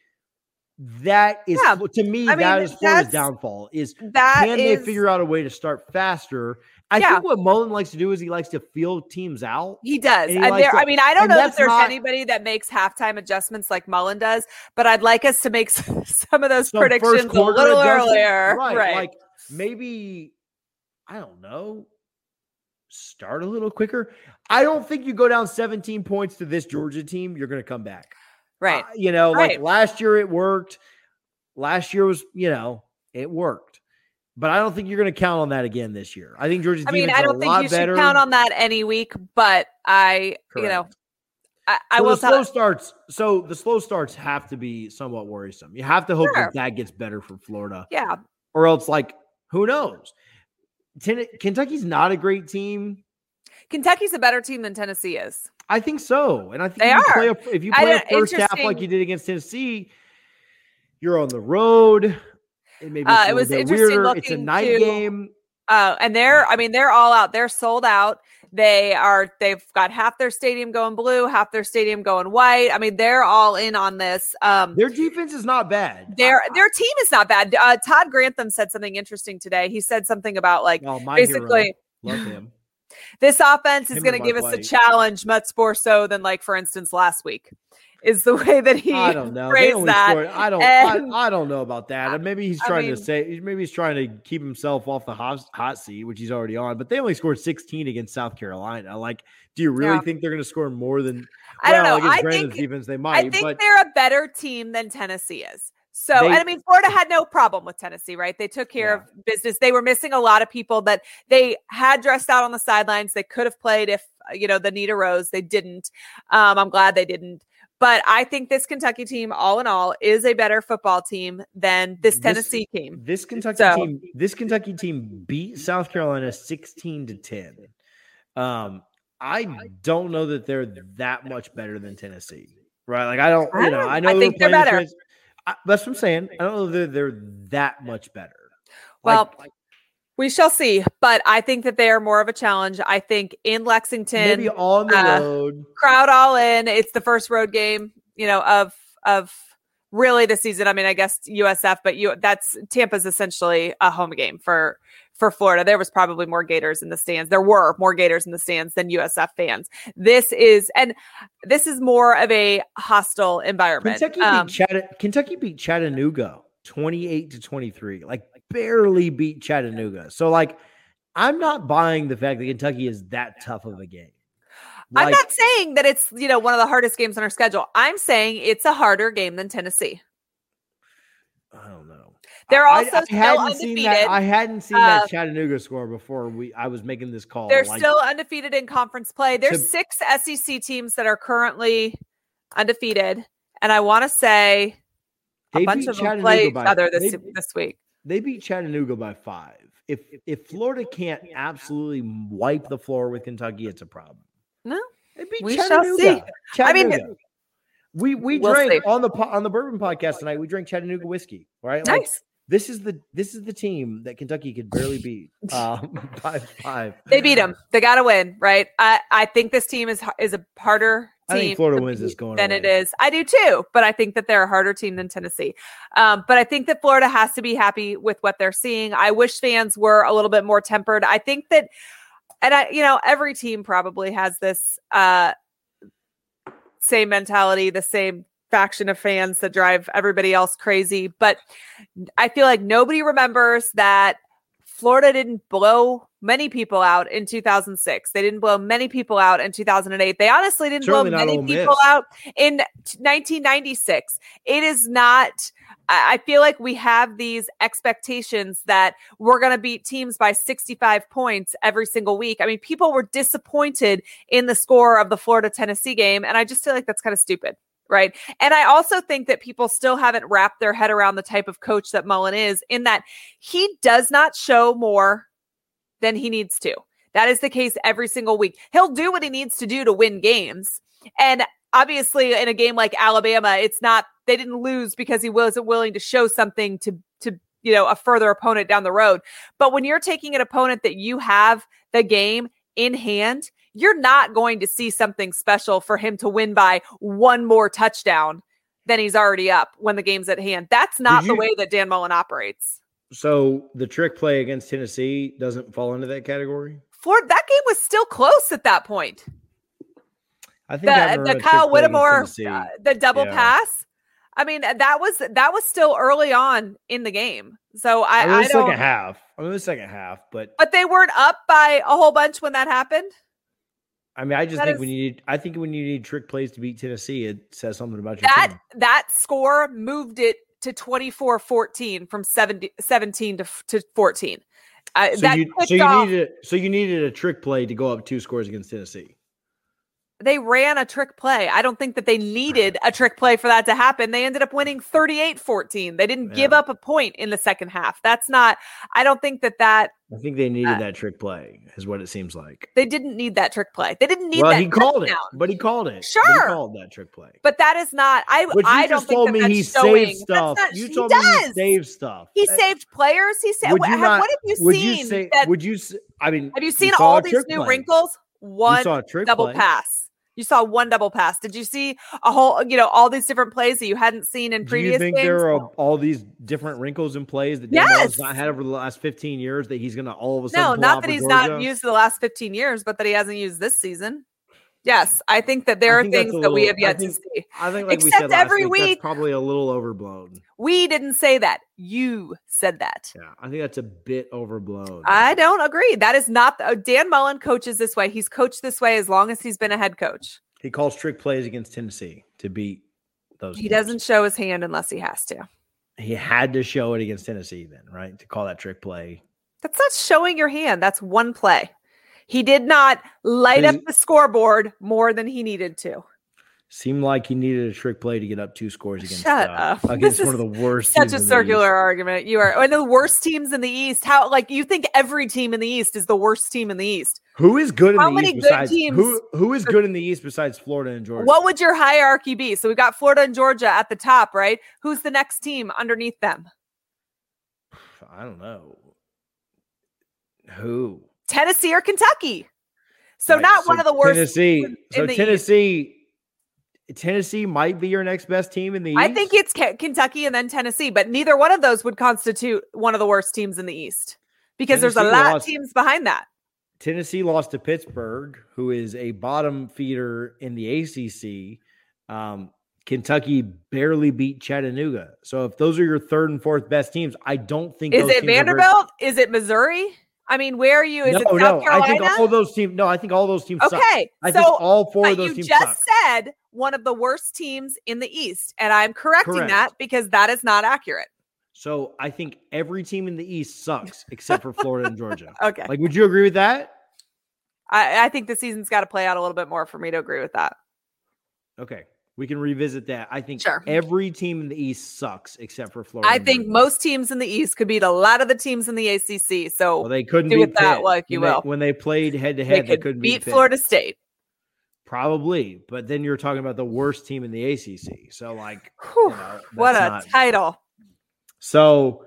Speaker 2: That is
Speaker 1: Yeah.
Speaker 2: to me,
Speaker 1: I mean,
Speaker 2: that is Florida's downfall. Is
Speaker 1: That
Speaker 2: can
Speaker 1: is-
Speaker 2: they figure out a way to start faster? I
Speaker 1: Yeah.
Speaker 2: think what Mullen likes to do is he likes to feel teams out.
Speaker 1: He does.
Speaker 2: He
Speaker 1: there,
Speaker 2: to-
Speaker 1: I mean, I don't know
Speaker 2: if
Speaker 1: there's
Speaker 2: not-
Speaker 1: anybody that makes halftime adjustments like Mullen does, but I'd like us to make [laughs] some of those
Speaker 2: Some
Speaker 1: predictions a little earlier.
Speaker 2: right?
Speaker 1: Right.
Speaker 2: Like maybe I don't know. Start a little quicker. I don't think you go down 17 points to this Georgia team. You're going to come back.
Speaker 1: Right.
Speaker 2: Uh, you know, like last year it worked. Last year was, you know, it worked. But I don't think you're going to count on that again this year. I think Georgia's
Speaker 1: I mean, I don't think you
Speaker 2: better.
Speaker 1: should count on that any week, but I, you know, I, I
Speaker 2: So
Speaker 1: will
Speaker 2: the
Speaker 1: tell
Speaker 2: slow starts. So the slow starts have to be somewhat worrisome. You have to hope
Speaker 1: Sure.
Speaker 2: that that gets better for Florida,
Speaker 1: yeah,
Speaker 2: or else, like, who knows? Ten- Kentucky's not a great team.
Speaker 1: Kentucky's a better team than Tennessee is.
Speaker 2: I think so, and I think
Speaker 1: They
Speaker 2: if you play a, if you play a first half like you did against Tennessee, you're on the road. It, may be
Speaker 1: Uh,
Speaker 2: a
Speaker 1: it was interesting
Speaker 2: weirder. It's a night
Speaker 1: to-
Speaker 2: game.
Speaker 1: Uh, and they're, I mean, they're all out. They're sold out. They are, they've got half their stadium going blue, half their stadium going white. I mean, they're all in on this. Um,
Speaker 2: Their defense is not bad.
Speaker 1: their their team is not bad. Uh, Todd Grantham said something interesting today. He said something about like
Speaker 2: oh,
Speaker 1: basically
Speaker 2: hero. love him.
Speaker 1: This offense is going to give us a challenge much more so than like for instance last week is the [laughs] way that he
Speaker 2: I don't know. They
Speaker 1: phrased
Speaker 2: only
Speaker 1: that.
Speaker 2: scored. I don't.
Speaker 1: And-
Speaker 2: I, I don't know about that. Maybe he's
Speaker 1: I
Speaker 2: trying
Speaker 1: mean-
Speaker 2: to say. Maybe he's trying to keep himself off the hot, hot seat, which he's already on. But they only scored 16 against South Carolina. Like, do you really
Speaker 1: Yeah.
Speaker 2: think they're going to score more than?
Speaker 1: I don't know.
Speaker 2: Against
Speaker 1: I
Speaker 2: Grantham's
Speaker 1: think
Speaker 2: defense, they might.
Speaker 1: I think
Speaker 2: but
Speaker 1: they're a better team than Tennessee is. So,
Speaker 2: They-
Speaker 1: and I mean, Florida had no problem with Tennessee, right? They took care
Speaker 2: Yeah.
Speaker 1: of business. They were missing a lot of people that they had dressed out on the sidelines. They could have played if, you know, the need arose. They didn't. Um, I'm glad they didn't. But I think this Kentucky team, all in all, is a better football team than this
Speaker 2: This-
Speaker 1: Tennessee team.
Speaker 2: this Kentucky
Speaker 1: So-
Speaker 2: team, this Kentucky team beat South Carolina 16 to 10. Um, I don't know that they're that much better than Tennessee, right? Like I don't, you know, I know
Speaker 1: I think they're better.
Speaker 2: I, that's what I'm saying. I don't know that they're that much better.
Speaker 1: Well,
Speaker 2: Like,
Speaker 1: We shall see. But I think that they are more of a challenge. I think in Lexington,
Speaker 2: maybe on the
Speaker 1: uh,
Speaker 2: road.
Speaker 1: crowd all in. It's the first road game, you know, of of really the season. I mean, I guess USF, but you that's Tampa's essentially a home game for for Florida. There was probably more Gators in the stands. There were more Gators in the stands than USF fans. This is and this is more of a hostile environment.
Speaker 2: Kentucky
Speaker 1: Um,
Speaker 2: beat Chatta- Kentucky beat Chattanooga 28 to 23. Like barely beat Chattanooga. So like I'm not buying the fact that Kentucky is that tough of a game.
Speaker 1: I'm not saying that it's you know one of the hardest games on our schedule. I'm saying it's a harder game than Tennessee.
Speaker 2: I don't know.
Speaker 1: They're
Speaker 2: I- I-
Speaker 1: also
Speaker 2: I,
Speaker 1: still
Speaker 2: hadn't seen that.
Speaker 1: undefeated.
Speaker 2: I hadn't seen
Speaker 1: Uh,
Speaker 2: that Chattanooga score before we I was making this call.
Speaker 1: They're
Speaker 2: Like,
Speaker 1: still undefeated in conference play. There's
Speaker 2: To-
Speaker 1: six SEC teams that are currently undefeated, and I want to say a bunch of them play each other this
Speaker 2: they-
Speaker 1: this week.
Speaker 2: They beat Chattanooga by five. If if Florida can't absolutely wipe the floor with Kentucky, it's a problem.
Speaker 1: No,
Speaker 2: They beat
Speaker 1: we shall
Speaker 2: Chattanooga.
Speaker 1: I mean,
Speaker 2: we we
Speaker 1: we'll
Speaker 2: drank
Speaker 1: see.
Speaker 2: on the on the bourbon podcast tonight. We drank Chattanooga whiskey. Right, Like,
Speaker 1: Nice.
Speaker 2: this is the this is the team that Kentucky could barely [laughs] beat um, [laughs] by five.
Speaker 1: They beat them. They got to win, right? I I think this team is is a harder
Speaker 2: I
Speaker 1: team
Speaker 2: think Florida wins this going
Speaker 1: than it
Speaker 2: away.
Speaker 1: is. I do too, but I think that they're a harder team than Tennessee. Um, but I think that Florida has to be happy with what they're seeing. I wish fans were a little bit more tempered. I think that, and I, you know, every team probably has this. Uh, same mentality, the same faction of fans that drive everybody else crazy. But I feel like nobody remembers that Florida didn't blow many people out in 2006. They didn't blow many people out in 2008. They honestly didn't blow many people out in 1996. It is not. I feel like we have these expectations that we're going to beat teams by 65 points every single week. I mean, people were disappointed in the score of the Florida Tennessee game, and I just feel like that's kind of stupid. Right. And I also think that people still haven't wrapped their head around the type of coach that Mullen is, in that he does not show more than he needs to. That is the case every single week. He'll do what he needs to do to win games. And obviously, in a game like Alabama, it's not, they didn't lose because he wasn't willing to show something to, to, you know, a further opponent down the road. But when you're taking an opponent that you have the game in hand, you're not going to see something special for him to win by one more touchdown than he's already up when the game's at hand. That's not the way that Dan Mullen operates.
Speaker 2: So the trick play against Tennessee doesn't fall into that category.
Speaker 1: Florida, that game was still close at that point.
Speaker 2: I think
Speaker 1: The, the Kyle Whittemore, uh, the double
Speaker 2: Yeah.
Speaker 1: pass. I mean, that was that was still early on in the game. So I,
Speaker 2: I mean,
Speaker 1: I don't.
Speaker 2: second half. I mean, the second half, but
Speaker 1: But they weren't up by a whole bunch when that happened.
Speaker 2: I mean, I just
Speaker 1: That
Speaker 2: think
Speaker 1: is-
Speaker 2: when you need, I think when you need trick plays to beat Tennessee, it says something about your
Speaker 1: That
Speaker 2: team.
Speaker 1: that score moved it to 24-14 from 70, 17 to, to 14. Uh,
Speaker 2: So
Speaker 1: that
Speaker 2: you, so you
Speaker 1: off-
Speaker 2: needed, so you needed a trick play to go up two scores against Tennessee.
Speaker 1: They ran a trick play. I don't think that they needed a trick play for that to happen. They ended up winning 38-14. They didn't give up a point in the second half. That's not I don't think that that
Speaker 2: I think they needed
Speaker 1: Uh,
Speaker 2: that trick play, is what it seems like.
Speaker 1: they didn't need that trick play. They didn't need
Speaker 2: well,
Speaker 1: that
Speaker 2: he called
Speaker 1: touchdown.
Speaker 2: it, but he called it.
Speaker 1: Sure.
Speaker 2: called that trick play.
Speaker 1: But that is not I
Speaker 2: But you
Speaker 1: I don't
Speaker 2: just
Speaker 1: think
Speaker 2: told
Speaker 1: that
Speaker 2: me
Speaker 1: that's
Speaker 2: he
Speaker 1: showing.
Speaker 2: saved stuff.
Speaker 1: Not,
Speaker 2: you
Speaker 1: he
Speaker 2: told
Speaker 1: does.
Speaker 2: me he saved stuff.
Speaker 1: He
Speaker 2: Uh,
Speaker 1: saved players. He said what,
Speaker 2: you
Speaker 1: have,
Speaker 2: not-
Speaker 1: what have you
Speaker 2: would
Speaker 1: seen
Speaker 2: you say?
Speaker 1: that
Speaker 2: would you? I mean,
Speaker 1: have you seen all these new
Speaker 2: play.
Speaker 1: wrinkles? One
Speaker 2: saw a trick
Speaker 1: double
Speaker 2: play.
Speaker 1: pass. You saw one double pass. Did you see a whole, you know, all these different plays that you hadn't seen in
Speaker 2: Do
Speaker 1: previous
Speaker 2: you think
Speaker 1: games?
Speaker 2: there are all these different wrinkles in plays that
Speaker 1: Yes.
Speaker 2: Not had over the last 15 years that he's going to all of a sudden
Speaker 1: no, not that he's
Speaker 2: Georgia?
Speaker 1: not used the last 15 years, but that he hasn't used this season. Yes, I think that there
Speaker 2: I
Speaker 1: are things that we have yet
Speaker 2: think-
Speaker 1: to see.
Speaker 2: I think, like we
Speaker 1: Except
Speaker 2: said
Speaker 1: every
Speaker 2: week,
Speaker 1: week-
Speaker 2: that's probably a little overblown.
Speaker 1: We didn't say that. You said that.
Speaker 2: Yeah, I think that's a bit overblown.
Speaker 1: I don't agree. That is not the, Dan Mullen coaches this way. He's coached this way as long as he's been a head coach.
Speaker 2: he calls trick plays against Tennessee to beat those.
Speaker 1: He
Speaker 2: teams.
Speaker 1: doesn't show his hand unless he has to.
Speaker 2: He had to show it against Tennessee, then, right? To call that trick play.
Speaker 1: That's not showing your hand. That's one play. He did not light up the scoreboard more than he needed to.
Speaker 2: Seemed like he needed a trick play to get up two scores against
Speaker 1: Shut
Speaker 2: uh,
Speaker 1: up. [laughs]
Speaker 2: against
Speaker 1: This
Speaker 2: one of the worst.
Speaker 1: Such a circular argument. You are one of the worst teams in the East. How like you think every team in the East is the worst team in the East?
Speaker 2: Who is good in the East?
Speaker 1: How
Speaker 2: the
Speaker 1: many
Speaker 2: East
Speaker 1: good
Speaker 2: besides
Speaker 1: teams-
Speaker 2: who? Who is good in the East besides Florida and Georgia?
Speaker 1: What would your hierarchy be? So we got Florida and Georgia at the top, right? Who's the next team underneath them? [sighs]
Speaker 2: I don't know. Who?
Speaker 1: Tennessee or Kentucky? So
Speaker 2: Right,
Speaker 1: not one of the worst.
Speaker 2: Tennessee. So
Speaker 1: the East.
Speaker 2: Tennessee. Tennessee might be your next best team in the East.
Speaker 1: I think it's Ke- Kentucky and then Tennessee, but neither one of those would constitute one of the worst teams in the East because there's a
Speaker 2: Tennessee
Speaker 1: lot of teams behind that.
Speaker 2: Tennessee lost to Pittsburgh, who is a bottom feeder in the ACC. Um, Kentucky barely beat Chattanooga. So if those are your third and fourth best teams, I don't think
Speaker 1: Is it
Speaker 2: teams are
Speaker 1: Vanderbilt? Is it Missouri? I mean, where are you? Is
Speaker 2: no,
Speaker 1: it South
Speaker 2: no.
Speaker 1: Carolina?
Speaker 2: I think all those teams. No, I think all those teams. suck.
Speaker 1: okay,
Speaker 2: I
Speaker 1: so
Speaker 2: think all four of those
Speaker 1: you
Speaker 2: teams You
Speaker 1: just
Speaker 2: suck.
Speaker 1: said one of the worst teams in the East, and I'm correcting
Speaker 2: Correct.
Speaker 1: that because that is not accurate.
Speaker 2: So I think every team in the East sucks except for Florida and Georgia. [laughs]
Speaker 1: Okay,
Speaker 2: Like, would you agree with that?
Speaker 1: I, I think the season's got to play out a little bit more for me to agree with that.
Speaker 2: Okay, we can revisit that. I think
Speaker 1: Sure.
Speaker 2: every team in the East sucks except for Florida.
Speaker 1: I think most teams in the East could beat a lot of the teams in the ACC. So
Speaker 2: Well, they couldn't
Speaker 1: do
Speaker 2: beat
Speaker 1: with that
Speaker 2: Pitt.
Speaker 1: like you
Speaker 2: when
Speaker 1: will.
Speaker 2: They, when they played head to head, they
Speaker 1: could
Speaker 2: couldn't
Speaker 1: beat
Speaker 2: Pitt.
Speaker 1: Florida State.
Speaker 2: Probably, but then you're talking about the worst team in the ACC. So, like,
Speaker 1: Whew,
Speaker 2: know,
Speaker 1: what a
Speaker 2: not-
Speaker 1: title!
Speaker 2: so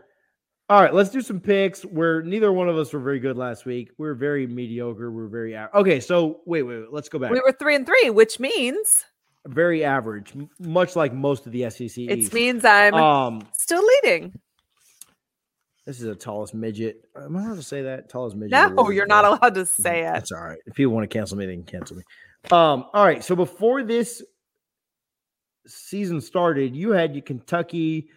Speaker 2: all right, let's do some picks. Where neither one of us were very good last week. We are very mediocre. We are very a- okay. So wait, wait, wait, let's go back.
Speaker 1: We were three and three, which means
Speaker 2: very average, much like most of the SEC.
Speaker 1: it
Speaker 2: East.
Speaker 1: means I'm
Speaker 2: um,
Speaker 1: still leading.
Speaker 2: this is the tallest midget. Am I allowed to say that? Tallest midget.
Speaker 1: No, you're not allowed to say it.
Speaker 2: That's all right. If people want to cancel me, they can cancel me. Um, all right. So before this season started, you had your Kentucky.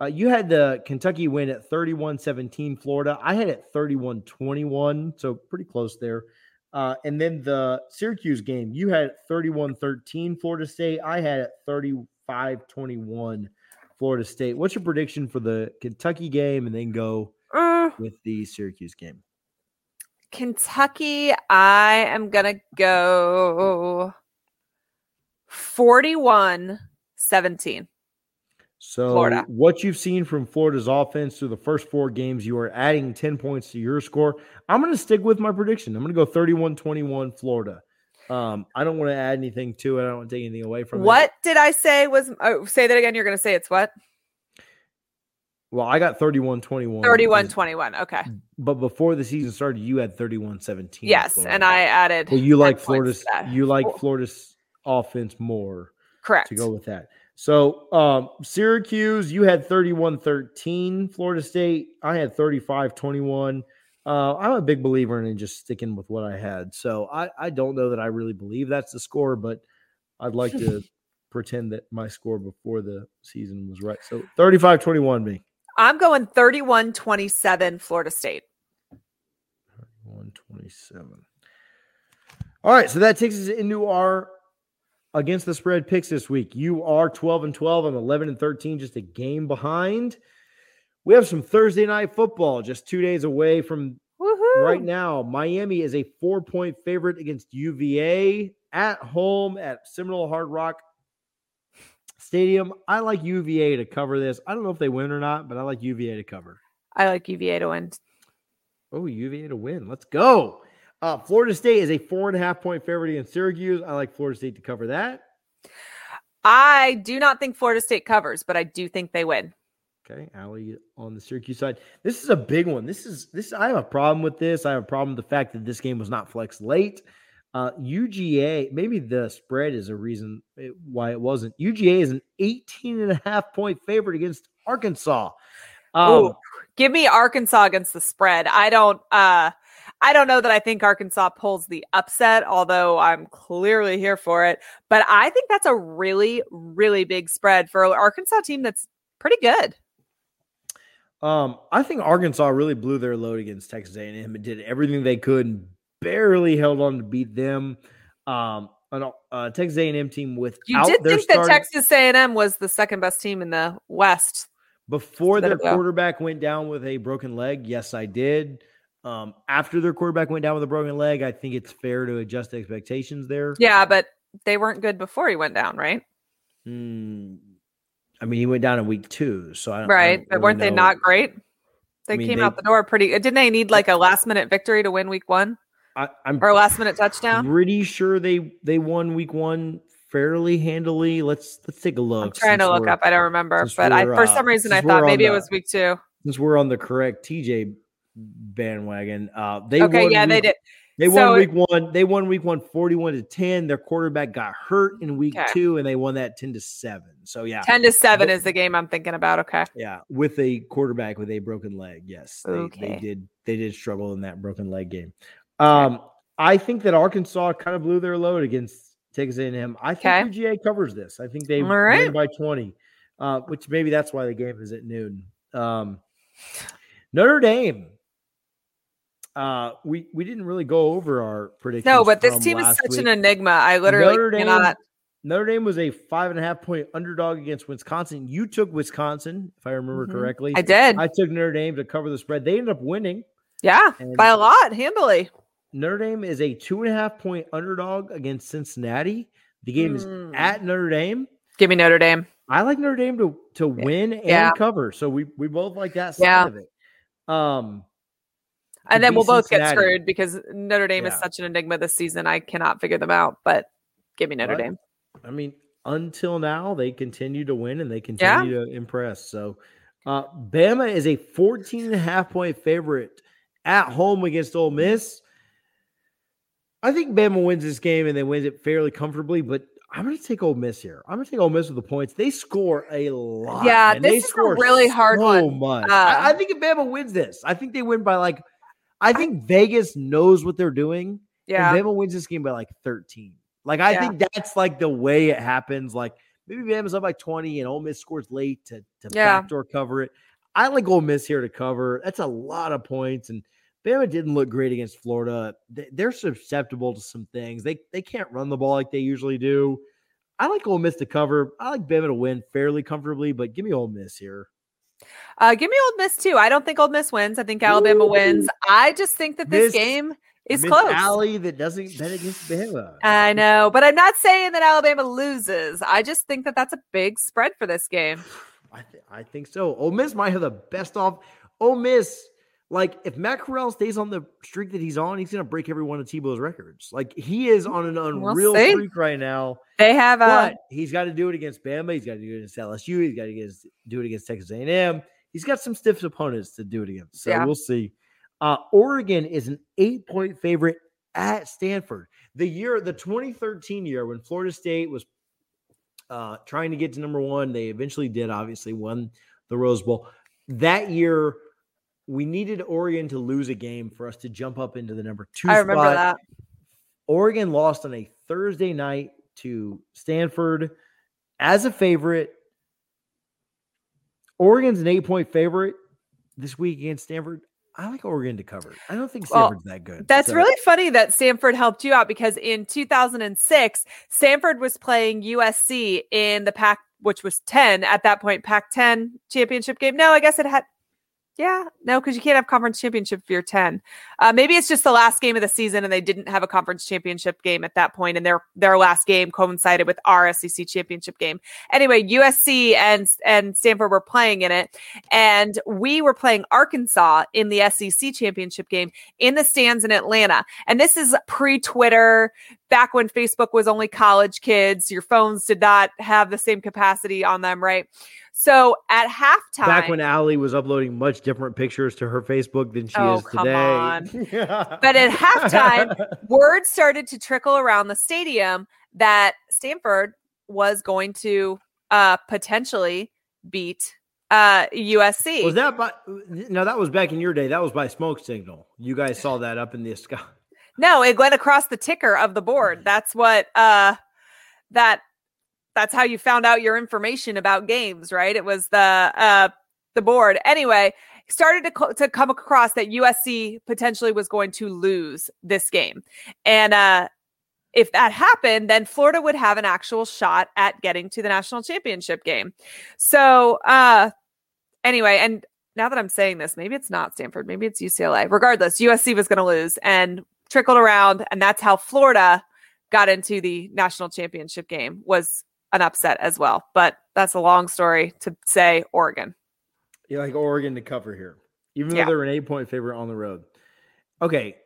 Speaker 2: Uh, you had the Kentucky win at 31 17 Florida. I had it 31 21, so pretty close there. Uh, and then the Syracuse game, you had 31 13 Florida State. I had it 35 21 Florida State. What's your prediction for the Kentucky game and then go
Speaker 1: Uh,
Speaker 2: with the Syracuse game?
Speaker 1: Kentucky, I am going to go 41 17.
Speaker 2: So,
Speaker 1: Florida.
Speaker 2: what you've seen from Florida's offense through the first four games, you are adding 10 points to your score. I'm going to stick with my prediction. I'm going to go 31 21 Florida. Um, I don't want to add anything to it. I don't want to take anything away from it.
Speaker 1: What did I say was, oh, say that again. You're going to say it's what?
Speaker 2: Well, I got 31 21.
Speaker 1: 31 21. Okay.
Speaker 2: But before the season started, you had 31 17.
Speaker 1: Yes. And I added.
Speaker 2: Well, you like Florida's you like Florida's offense more
Speaker 1: Correct.
Speaker 2: to go with that. So um Syracuse, you had 31-13. Florida State, I had 35-21. Uh, I'm a big believer in just sticking with what I had. So I, I don't know that I really believe that's the score, but I'd like to [laughs] pretend that my score before the season was right. So 35-21 me.
Speaker 1: I'm going 31 27 Florida State.
Speaker 2: 127. All right, so that takes us into our against the spread picks this week. You are 12 and 12. I'm 11 and 13, just a game behind. We have some Thursday night football just two days away from
Speaker 1: Woohoo.
Speaker 2: right now. Miami is a four point favorite against UVA at home at Seminole Hard Rock Stadium. I like UVA to cover this. I don't know if they win or not, but I like UVA to cover.
Speaker 1: I like UVA to win.
Speaker 2: Oh, UVA to win. Let's go. Uh, Florida State is a four and a half point favorite against Syracuse. I like Florida State to cover that.
Speaker 1: I do not think Florida State covers, but I do think they win.
Speaker 2: Okay, Allie on the Syracuse side. This is a big one. This is this. I have a problem with this. I have a problem with the fact that this game was not flexed late. Uh, UGA, maybe the spread is a reason it- why it wasn't. UGA is an 18 and a half point favorite against Arkansas. Um,
Speaker 1: Ooh, give me Arkansas against the spread. I don't uh I don't know that I think Arkansas pulls the upset, although I'm clearly here for it. But I think that's a really, really big spread for an Arkansas team that's pretty good.
Speaker 2: Um, I think Arkansas really blew their load against Texas A&M and did everything they could and barely held on to beat them. Um, an uh, Texas A&M team without
Speaker 1: You did think that Texas A&M was the second best team in the West.
Speaker 2: before their quarterback went down with a broken leg. Yes, I did. Um, after their quarterback went down with a broken leg, I think it's fair to adjust expectations there.
Speaker 1: Yeah, but they weren't good before he went down, right?
Speaker 2: Hmm, I mean, he went down in week two, so I don't, I
Speaker 1: Right.
Speaker 2: don't
Speaker 1: But
Speaker 2: really
Speaker 1: weren't they
Speaker 2: know.
Speaker 1: not great? They
Speaker 2: mean,
Speaker 1: came
Speaker 2: they-
Speaker 1: out the door pretty. Didn't they need like a last minute victory to win week one
Speaker 2: I, I'm
Speaker 1: or a last minute touchdown?
Speaker 2: pretty sure they they won week one fairly handily. Let's let's take a look.
Speaker 1: I'm trying to look up. I don't remember, but I for
Speaker 2: uh,
Speaker 1: some reason I thought maybe
Speaker 2: on
Speaker 1: it was week two.
Speaker 2: Since we're on the correct TJ bandwagon, uh, they
Speaker 1: Okay,
Speaker 2: won
Speaker 1: yeah, they
Speaker 2: week-
Speaker 1: did.
Speaker 2: They
Speaker 1: So
Speaker 2: won week one. They won week one 41 to 10. Their quarterback got hurt in week
Speaker 1: Okay.
Speaker 2: two, and they won that 10 to 7. So yeah.
Speaker 1: Ten to seven
Speaker 2: But-
Speaker 1: is the game I'm thinking about. Okay.
Speaker 2: Yeah. With a quarterback with a broken leg. Yes. They, they did they did struggle in that broken leg game. Um, I think that Arkansas kind of blew their load against Texas A&M. I think
Speaker 1: Okay.
Speaker 2: UGA covers this. I think they
Speaker 1: All
Speaker 2: win by 20. Uh, which maybe that's why the game is at noon. Um, Notre Dame. Uh, we we didn't really go over our predictions.
Speaker 1: No, but this team is such
Speaker 2: week.
Speaker 1: an enigma. I literally
Speaker 2: Notre Dame,
Speaker 1: cannot.
Speaker 2: Notre Dame was a five and a half point underdog against Wisconsin. You took Wisconsin, if I remember
Speaker 1: Mhm.
Speaker 2: correctly.
Speaker 1: I did.
Speaker 2: I took Notre Dame to cover the spread. They ended up winning.
Speaker 1: yeah,
Speaker 2: and-
Speaker 1: by a lot, handily.
Speaker 2: Notre Dame is a two and a half point underdog against Cincinnati. The game is
Speaker 1: Mm.
Speaker 2: at Notre Dame.
Speaker 1: Give me Notre Dame.
Speaker 2: I like Notre Dame to to win and
Speaker 1: Yeah.
Speaker 2: cover. So we we both like that side
Speaker 1: Yeah.
Speaker 2: of it. Um,
Speaker 1: And then we'll both get screwed because Notre Dame is such an enigma this season. I cannot figure them out. But give me Notre
Speaker 2: Right.
Speaker 1: Dame.
Speaker 2: I mean, until now, they continue to win and they continue to impress. So, uh, Bama is a 14 and a half point favorite at home against Ole Miss. I think Bama wins this game and they wins it fairly comfortably, but I'm going to take Ole Miss here. I'm going to take Ole Miss with the points. They score a lot.
Speaker 1: Yeah,
Speaker 2: man. They
Speaker 1: this is a
Speaker 2: score
Speaker 1: really hard
Speaker 2: so
Speaker 1: one.
Speaker 2: much.
Speaker 1: Uh,
Speaker 2: I, I think if Bama wins this, I think they win by like, I think Vegas knows what they're doing.
Speaker 1: Yeah.
Speaker 2: And Bama wins this game by like 13. Like I
Speaker 1: Yeah.
Speaker 2: think that's like the way it happens. Like maybe Bama's up by 20 and Ole Miss scores late to, to
Speaker 1: Yeah.
Speaker 2: backdoor cover it. I like Ole Miss here to cover. That's a lot of points. And Bama didn't look great against Florida. They- They're susceptible to some things. They they can't run the ball like they usually do. I like Ole Miss to cover. I like Bama to win fairly comfortably, but give me Ole Miss here.
Speaker 1: Uh, give me Ole Miss too. I don't think Ole Miss wins. I think Alabama wins. I just think that this
Speaker 2: Miss-
Speaker 1: game is
Speaker 2: Miss
Speaker 1: close.
Speaker 2: Allie that doesn't bet against Bama.
Speaker 1: I know, but I'm not saying that Alabama loses. I just think that that's a big spread for this game. [sighs]
Speaker 2: I, th- I think so. Ole Miss might have the best off. Ole Miss, like if Matt Corral stays on the streak that he's on, he's gonna break every one of Tebow's records. Like he is on an
Speaker 1: We'll
Speaker 2: unreal streak right now.
Speaker 1: They have a
Speaker 2: But he's got to do it against Bama. He's got to do it against LSU. He's got to do it against Texas A&M. He's got some stiff opponents to do it against. So
Speaker 1: Yeah.
Speaker 2: we'll see. Uh, Oregon is an eight point favorite at Stanford. The year, the 2013 year when Florida State was uh, trying to get to number one, they eventually did, obviously, won the Rose Bowl. That year, we needed Oregon to lose a game for us to jump up into the number two
Speaker 1: I remember
Speaker 2: spot.
Speaker 1: that.
Speaker 2: Oregon lost on a Thursday night to Stanford as a favorite. Oregon's an eight point favorite this week against Stanford. I like Oregon to cover. I don't think
Speaker 1: Well,
Speaker 2: Stanford's that good.
Speaker 1: That's
Speaker 2: So-
Speaker 1: really funny that Stanford helped you out because in 2006, Stanford was playing USC in the Pac, which was 10 at that point, Pac 10 championship game. No, I guess it had, yeah, no, because you can't have conference championship if you're 10. Uh, maybe it's just the last game of the season and they didn't have a conference championship game at that point, and their their last game coincided with our SEC championship game. Anyway, USC and and Stanford were playing in it, and we were playing Arkansas in the SEC championship game in the stands in Atlanta. And this is pre Twitter, back when Facebook was only college kids. Your phones did not have the same capacity on them, right? So at halftime,
Speaker 2: Back when Allie was uploading much different pictures to her Facebook than she
Speaker 1: Oh,
Speaker 2: is
Speaker 1: come
Speaker 2: today.
Speaker 1: on. [laughs] But at halftime, [laughs] word started to trickle around the stadium that Stanford was going to uh, potentially beat uh, USC.
Speaker 2: was that by no, that was back in your day. That was by smoke signal. You guys saw that up in the sky.
Speaker 1: No, it went across the ticker of the board. That's what uh that that's how you found out your information about games, right? It was the uh the board. Anyway, started to to come across that USC potentially was going to lose this game. And uh if that happened, then Florida would have an actual shot at getting to the national championship game. So, uh anyway, and now that I'm saying this, maybe it's not Stanford, maybe it's UCLA. Regardless, USC was going to lose and trickled around, and that's how Florida got into the national championship game. Was an upset as well, but that's a long story to say. Oregon,
Speaker 2: You like Oregon to cover here, even though
Speaker 1: Yeah.
Speaker 2: they're an eight point favorite on the road. Okay.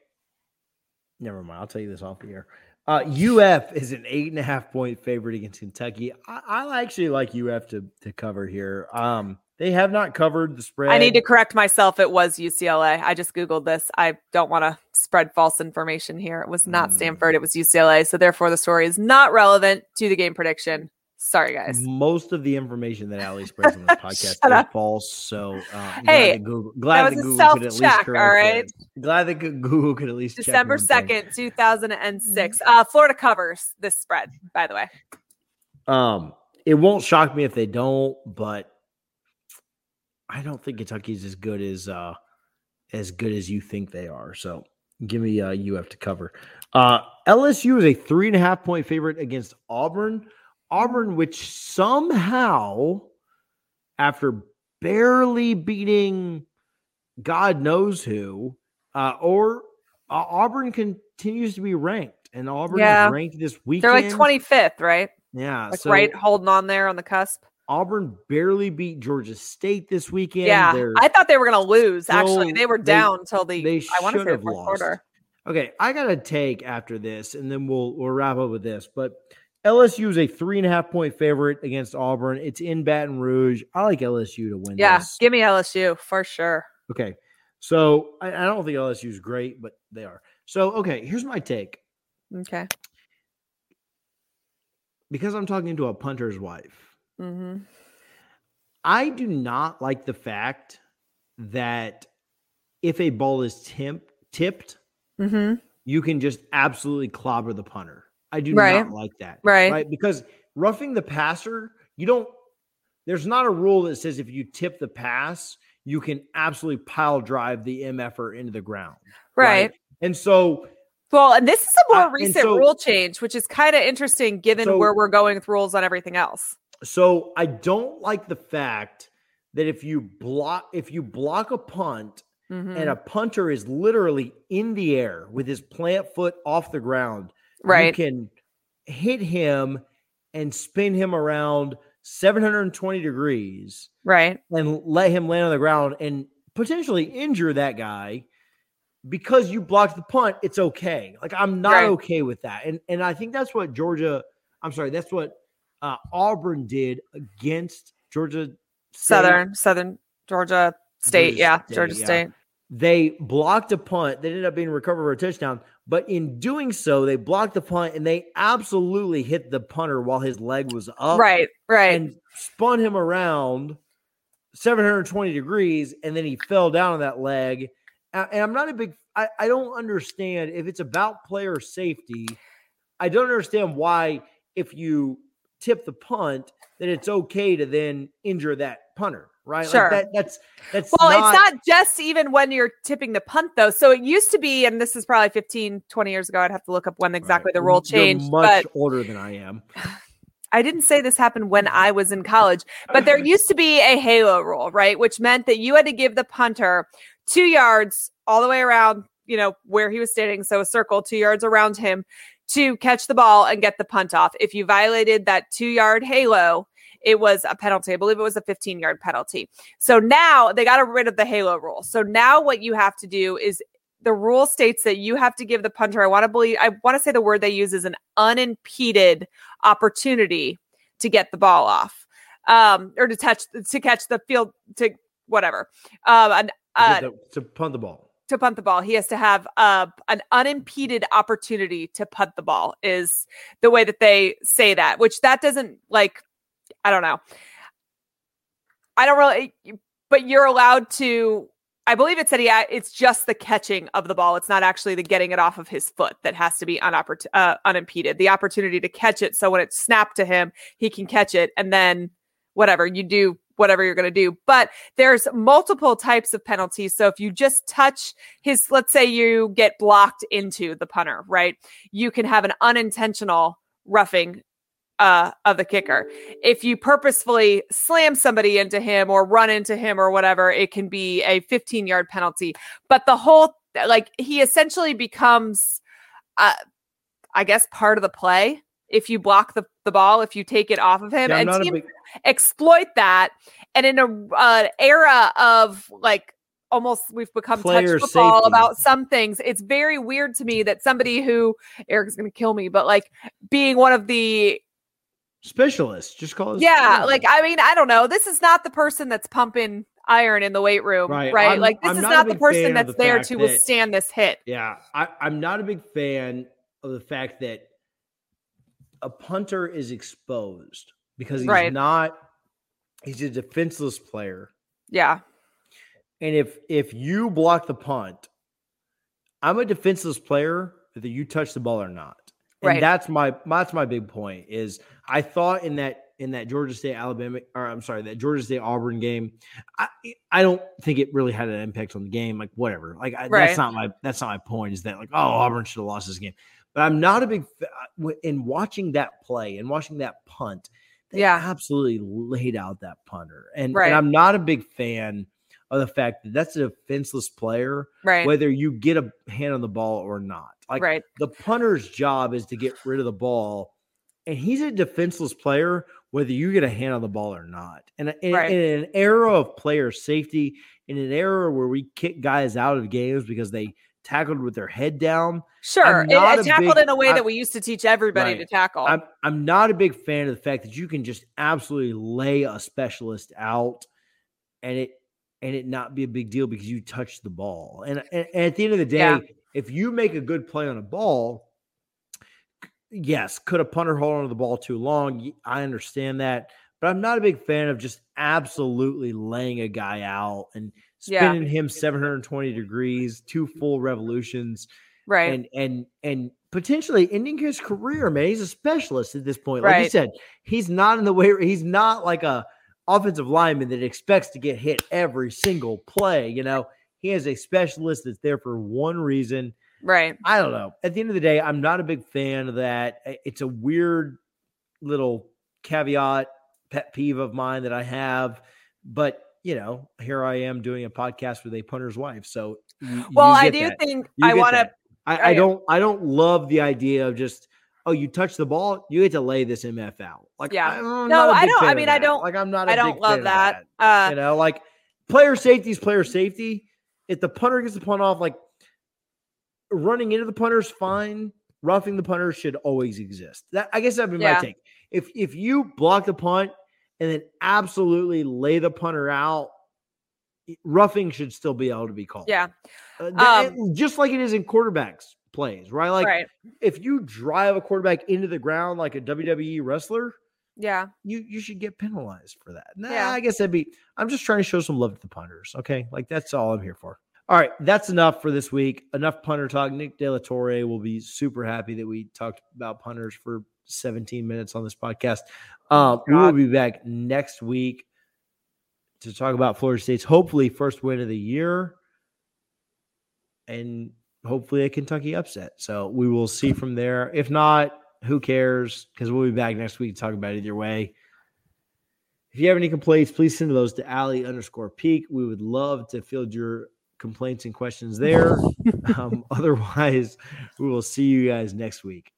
Speaker 2: Never mind. I'll tell you this off the air. Uh, UF is an eight and a half point favorite against Kentucky. I, I actually like UF to, to cover here. Um, they have not covered the spread.
Speaker 1: I need to correct myself. It was UCLA. I just googled this. I don't want to spread false information here. It was not
Speaker 2: Mm.
Speaker 1: Stanford. It was UCLA. So therefore, the story is not relevant to the game prediction. Sorry, guys.
Speaker 2: Most of the information that Allie spreads on this [laughs] podcast is
Speaker 1: up.
Speaker 2: false. So, uh,
Speaker 1: Hey,
Speaker 2: glad that Google, glad
Speaker 1: that
Speaker 2: that
Speaker 1: was a
Speaker 2: Google could at least
Speaker 1: self-check,
Speaker 2: correct
Speaker 1: all right?
Speaker 2: that. Glad that Google could at least check
Speaker 1: December 2nd, 2006. Uh, Florida covers this spread, by the way.
Speaker 2: Um, it won't shock me if they don't, but I don't think Kentucky's as good as uh as good as you think they are. So give me uh UF to cover. Uh LSU is a three and a half point favorite against Auburn. Auburn, which somehow, after barely beating God knows who, uh, or uh, Auburn continues to be ranked, and Auburn
Speaker 1: Yeah.
Speaker 2: is ranked this weekend.
Speaker 1: They're like 25th, right?
Speaker 2: Yeah,
Speaker 1: Like
Speaker 2: so
Speaker 1: right holding on there on the cusp.
Speaker 2: Auburn barely beat Georgia State this weekend.
Speaker 1: yeah.
Speaker 2: They're-
Speaker 1: I thought they were going to lose, actually. They were
Speaker 2: they-
Speaker 1: down until the,
Speaker 2: they
Speaker 1: I want to say the fourth
Speaker 2: lost.
Speaker 1: quarter.
Speaker 2: okay. I got a take after this, and then we'll we'll wrap up with this. But LSU is a three and a half point favorite against Auburn. It's in Baton Rouge. I like LSU to win.
Speaker 1: Yeah.
Speaker 2: this.
Speaker 1: Give me LSU for sure.
Speaker 2: Okay. So I, I don't think LSU is great, but they are. So okay, here's my take.
Speaker 1: Okay.
Speaker 2: Because I'm talking to a punter's wife.
Speaker 1: hmm
Speaker 2: I do not like the fact that if a ball is timp- tipped,
Speaker 1: hmm
Speaker 2: you can just absolutely clobber the punter. I do
Speaker 1: Right.
Speaker 2: not like that.
Speaker 1: Right.
Speaker 2: Right. Because roughing the passer, you don't. There's not a rule that says if you tip the pass, you can absolutely pile drive the MFer into the ground.
Speaker 1: Right.
Speaker 2: And so
Speaker 1: Well, and this is a more
Speaker 2: Uh,
Speaker 1: recent
Speaker 2: so-
Speaker 1: rule change, which is kind of interesting given
Speaker 2: So-
Speaker 1: where we're going with rules on everything else.
Speaker 2: so I don't like the fact that if you block if you block a punt
Speaker 1: Mhm.
Speaker 2: and a punter is literally in the air with his plant foot off the ground, you
Speaker 1: right.
Speaker 2: can hit him and spin him around 720 degrees
Speaker 1: right.
Speaker 2: and let him land on the ground and potentially injure that guy because you blocked the punt it's okay like i'm not
Speaker 1: Right.
Speaker 2: okay with that and and i think that's what georgia i'm sorry that's what uh, auburn did against georgia State.
Speaker 1: Southern, Southern Georgia State.
Speaker 2: Georgia
Speaker 1: yeah.
Speaker 2: State,
Speaker 1: Georgia
Speaker 2: yeah.
Speaker 1: State.
Speaker 2: they blocked a punt that ended up being recovered for a touchdown but in doing so they blocked the punt and they absolutely hit the punter while his leg was up
Speaker 1: right. Right.
Speaker 2: and spun him around 720 degrees and then he fell down on that leg and i'm not a big I, I don't understand if it's about player safety i don't understand why if you tip the punt that it's okay to then injure that punter right
Speaker 1: Sure.
Speaker 2: like that that's that's
Speaker 1: Well,
Speaker 2: not,
Speaker 1: it's not just even when you're tipping the punt, though. So it used to be, and this is probably 15, 20 years ago. I'd have to look up when exactly
Speaker 2: right.
Speaker 1: the rule
Speaker 2: You're
Speaker 1: changed.
Speaker 2: much
Speaker 1: But
Speaker 2: older than i am [sighs]
Speaker 1: I didn't say this happened when I was in college, but there [laughs] used to be a halo rule, right? Which meant that you had to give the punter two yards all the way around, you know, where he was standing. So a circle, two yards around him to catch the ball and get the punt off. If you violated that two yard halo, it was a penalty. I believe it was a 15 yard penalty. So now they got rid of the halo rule. So now what you have to do is the rule states that you have to give the punter, I want to believe, I want to say the word they use is an unimpeded opportunity to get the ball off um, or to touch, to catch the field, to whatever. Um, an, uh,
Speaker 2: to, to punt the ball
Speaker 1: to punt the ball. He has to have uh, an unimpeded opportunity to punt the ball, is the way that they say that, which that doesn't like, I don't know. I don't really, but you're allowed to. I believe it said he. It's just the catching of the ball. It's not actually the getting it off of his foot that has to be unoppor- uh, unimpeded. The opportunity to catch it, so when it's snapped to him, he can catch it, and then whatever you do, whatever you're going to do. But there's multiple types of penalties. So if you just touch his, let's say you get blocked into the punter, right? You can have an unintentional roughing uh, of the kicker. If you purposefully slam somebody into him or run into him or whatever, it can be a 15 yard penalty. But the whole, like, he essentially becomes, uh, I guess, part of the play. If you block the, the ball, if you take it off of him,
Speaker 2: Yeah,
Speaker 1: and
Speaker 2: big-
Speaker 1: exploit that. And in a uh, era of like almost we've become
Speaker 2: Player
Speaker 1: touch football
Speaker 2: safety.
Speaker 1: about some things. It's very weird to me that somebody who Eric's going to kill me, but like being one of the
Speaker 2: specialist just call it
Speaker 1: yeah, like I mean I don't know. This is not the person that's pumping iron in the weight room,
Speaker 2: Right.
Speaker 1: right?
Speaker 2: I'm-
Speaker 1: like this
Speaker 2: I'm
Speaker 1: is
Speaker 2: not
Speaker 1: not the person that's
Speaker 2: the
Speaker 1: there to
Speaker 2: that-
Speaker 1: withstand this hit.
Speaker 2: Yeah, I, I'm not a big fan of the fact that a punter is exposed because he's
Speaker 1: Right.
Speaker 2: not. He's a defenseless player,
Speaker 1: Yeah,
Speaker 2: and if if you block the punt, I'm a defenseless player whether you touch the ball or not. And
Speaker 1: Right.
Speaker 2: that's my that's my big point. Is I thought in that in that Georgia State Alabama or I'm sorry that Georgia State Auburn game, I I don't think it really had an impact on the game. Like whatever, like I,
Speaker 1: Right.
Speaker 2: that's not my that's not my point. Is that like oh Auburn should have lost this game? But I'm not a big fa- uh, in watching that play and watching that punt. They
Speaker 1: Yeah.
Speaker 2: absolutely laid out that punter, and
Speaker 1: Right.
Speaker 2: and I'm not a big fan of the fact that that's a defenseless player,
Speaker 1: right,
Speaker 2: whether you get a hand on the ball or not. Like
Speaker 1: right,
Speaker 2: the punter's job is to get rid of the ball, and he's a defenseless player whether you get a hand on the ball or not. And in,
Speaker 1: Right.
Speaker 2: in an era of player safety, in an era where we kick guys out of games because they tackled with their head down,
Speaker 1: sure. It,
Speaker 2: not
Speaker 1: it tackled
Speaker 2: big-
Speaker 1: in a way
Speaker 2: I-
Speaker 1: that we used to teach everybody
Speaker 2: Right.
Speaker 1: to tackle.
Speaker 2: I'm I'm not a big fan of the fact that you can just absolutely lay a specialist out and it and it not be a big deal because you touched the ball. And, and, and at the end of the day,
Speaker 1: Yeah.
Speaker 2: If you make a good play on a ball, yes, could a punter hold on to the ball too long? I understand that. But I'm not a big fan of just absolutely laying a guy out and
Speaker 1: Yeah.
Speaker 2: spinning him 720 degrees, two full revolutions
Speaker 1: right,
Speaker 2: and and and potentially ending his career, man. He's a specialist at this point. Like you said, he's not in the way he's not like a offensive lineman that expects to get hit every single play. You know, he has a specialist that's there for one reason.
Speaker 1: Right.
Speaker 2: I don't know. At the end of the day, I'm not a big fan of that. It's a weird little caveat, pet peeve of mine that I have. But you know, here I am doing a podcast with a punter's wife. So, you-
Speaker 1: Well,
Speaker 2: you
Speaker 1: I do
Speaker 2: that.
Speaker 1: think
Speaker 2: You
Speaker 1: I want to.
Speaker 2: I, I don't. I don't love the idea of just. Oh, you touch the ball, you get to lay this MF out. Like,
Speaker 1: Yeah.
Speaker 2: I'm
Speaker 1: No, I don't- I mean, I don't-
Speaker 2: Like, I'm not. I
Speaker 1: I don't love that. Uh,
Speaker 2: you know, like player safety is player safety. If the punter gets the punt off, like running into the punter is fine. Roughing the punter should always exist. That I guess that'd be my take. If if you block the punt and then absolutely lay the punter out, roughing should still be able to be called.
Speaker 1: yeah.
Speaker 2: Uh, that-
Speaker 1: Um,
Speaker 2: just like it is in quarterbacks plays, right? Like
Speaker 1: right.
Speaker 2: if you drive a quarterback into the ground like a WWE wrestler,
Speaker 1: Yeah.
Speaker 2: you you should get penalized for that. Nah,
Speaker 1: Yeah.
Speaker 2: I guess that'd be. I'm just trying to show some love to the punters. Okay, like that's all I'm here for. All right, that's enough for this week. Enough punter talk. Nick De La Torre will be super happy that we talked about punters for 17 minutes on this podcast. Um, we will be back next week to talk about Florida State's hopefully first win of the year, and hopefully a Kentucky upset. So we will see from there. If not, who cares? Because we'll be back next week to talk about it either way. If you have any complaints, please send those to Allie underscore peak. We would love to field your complaints and questions there. [laughs] um, otherwise, we will see you guys next week.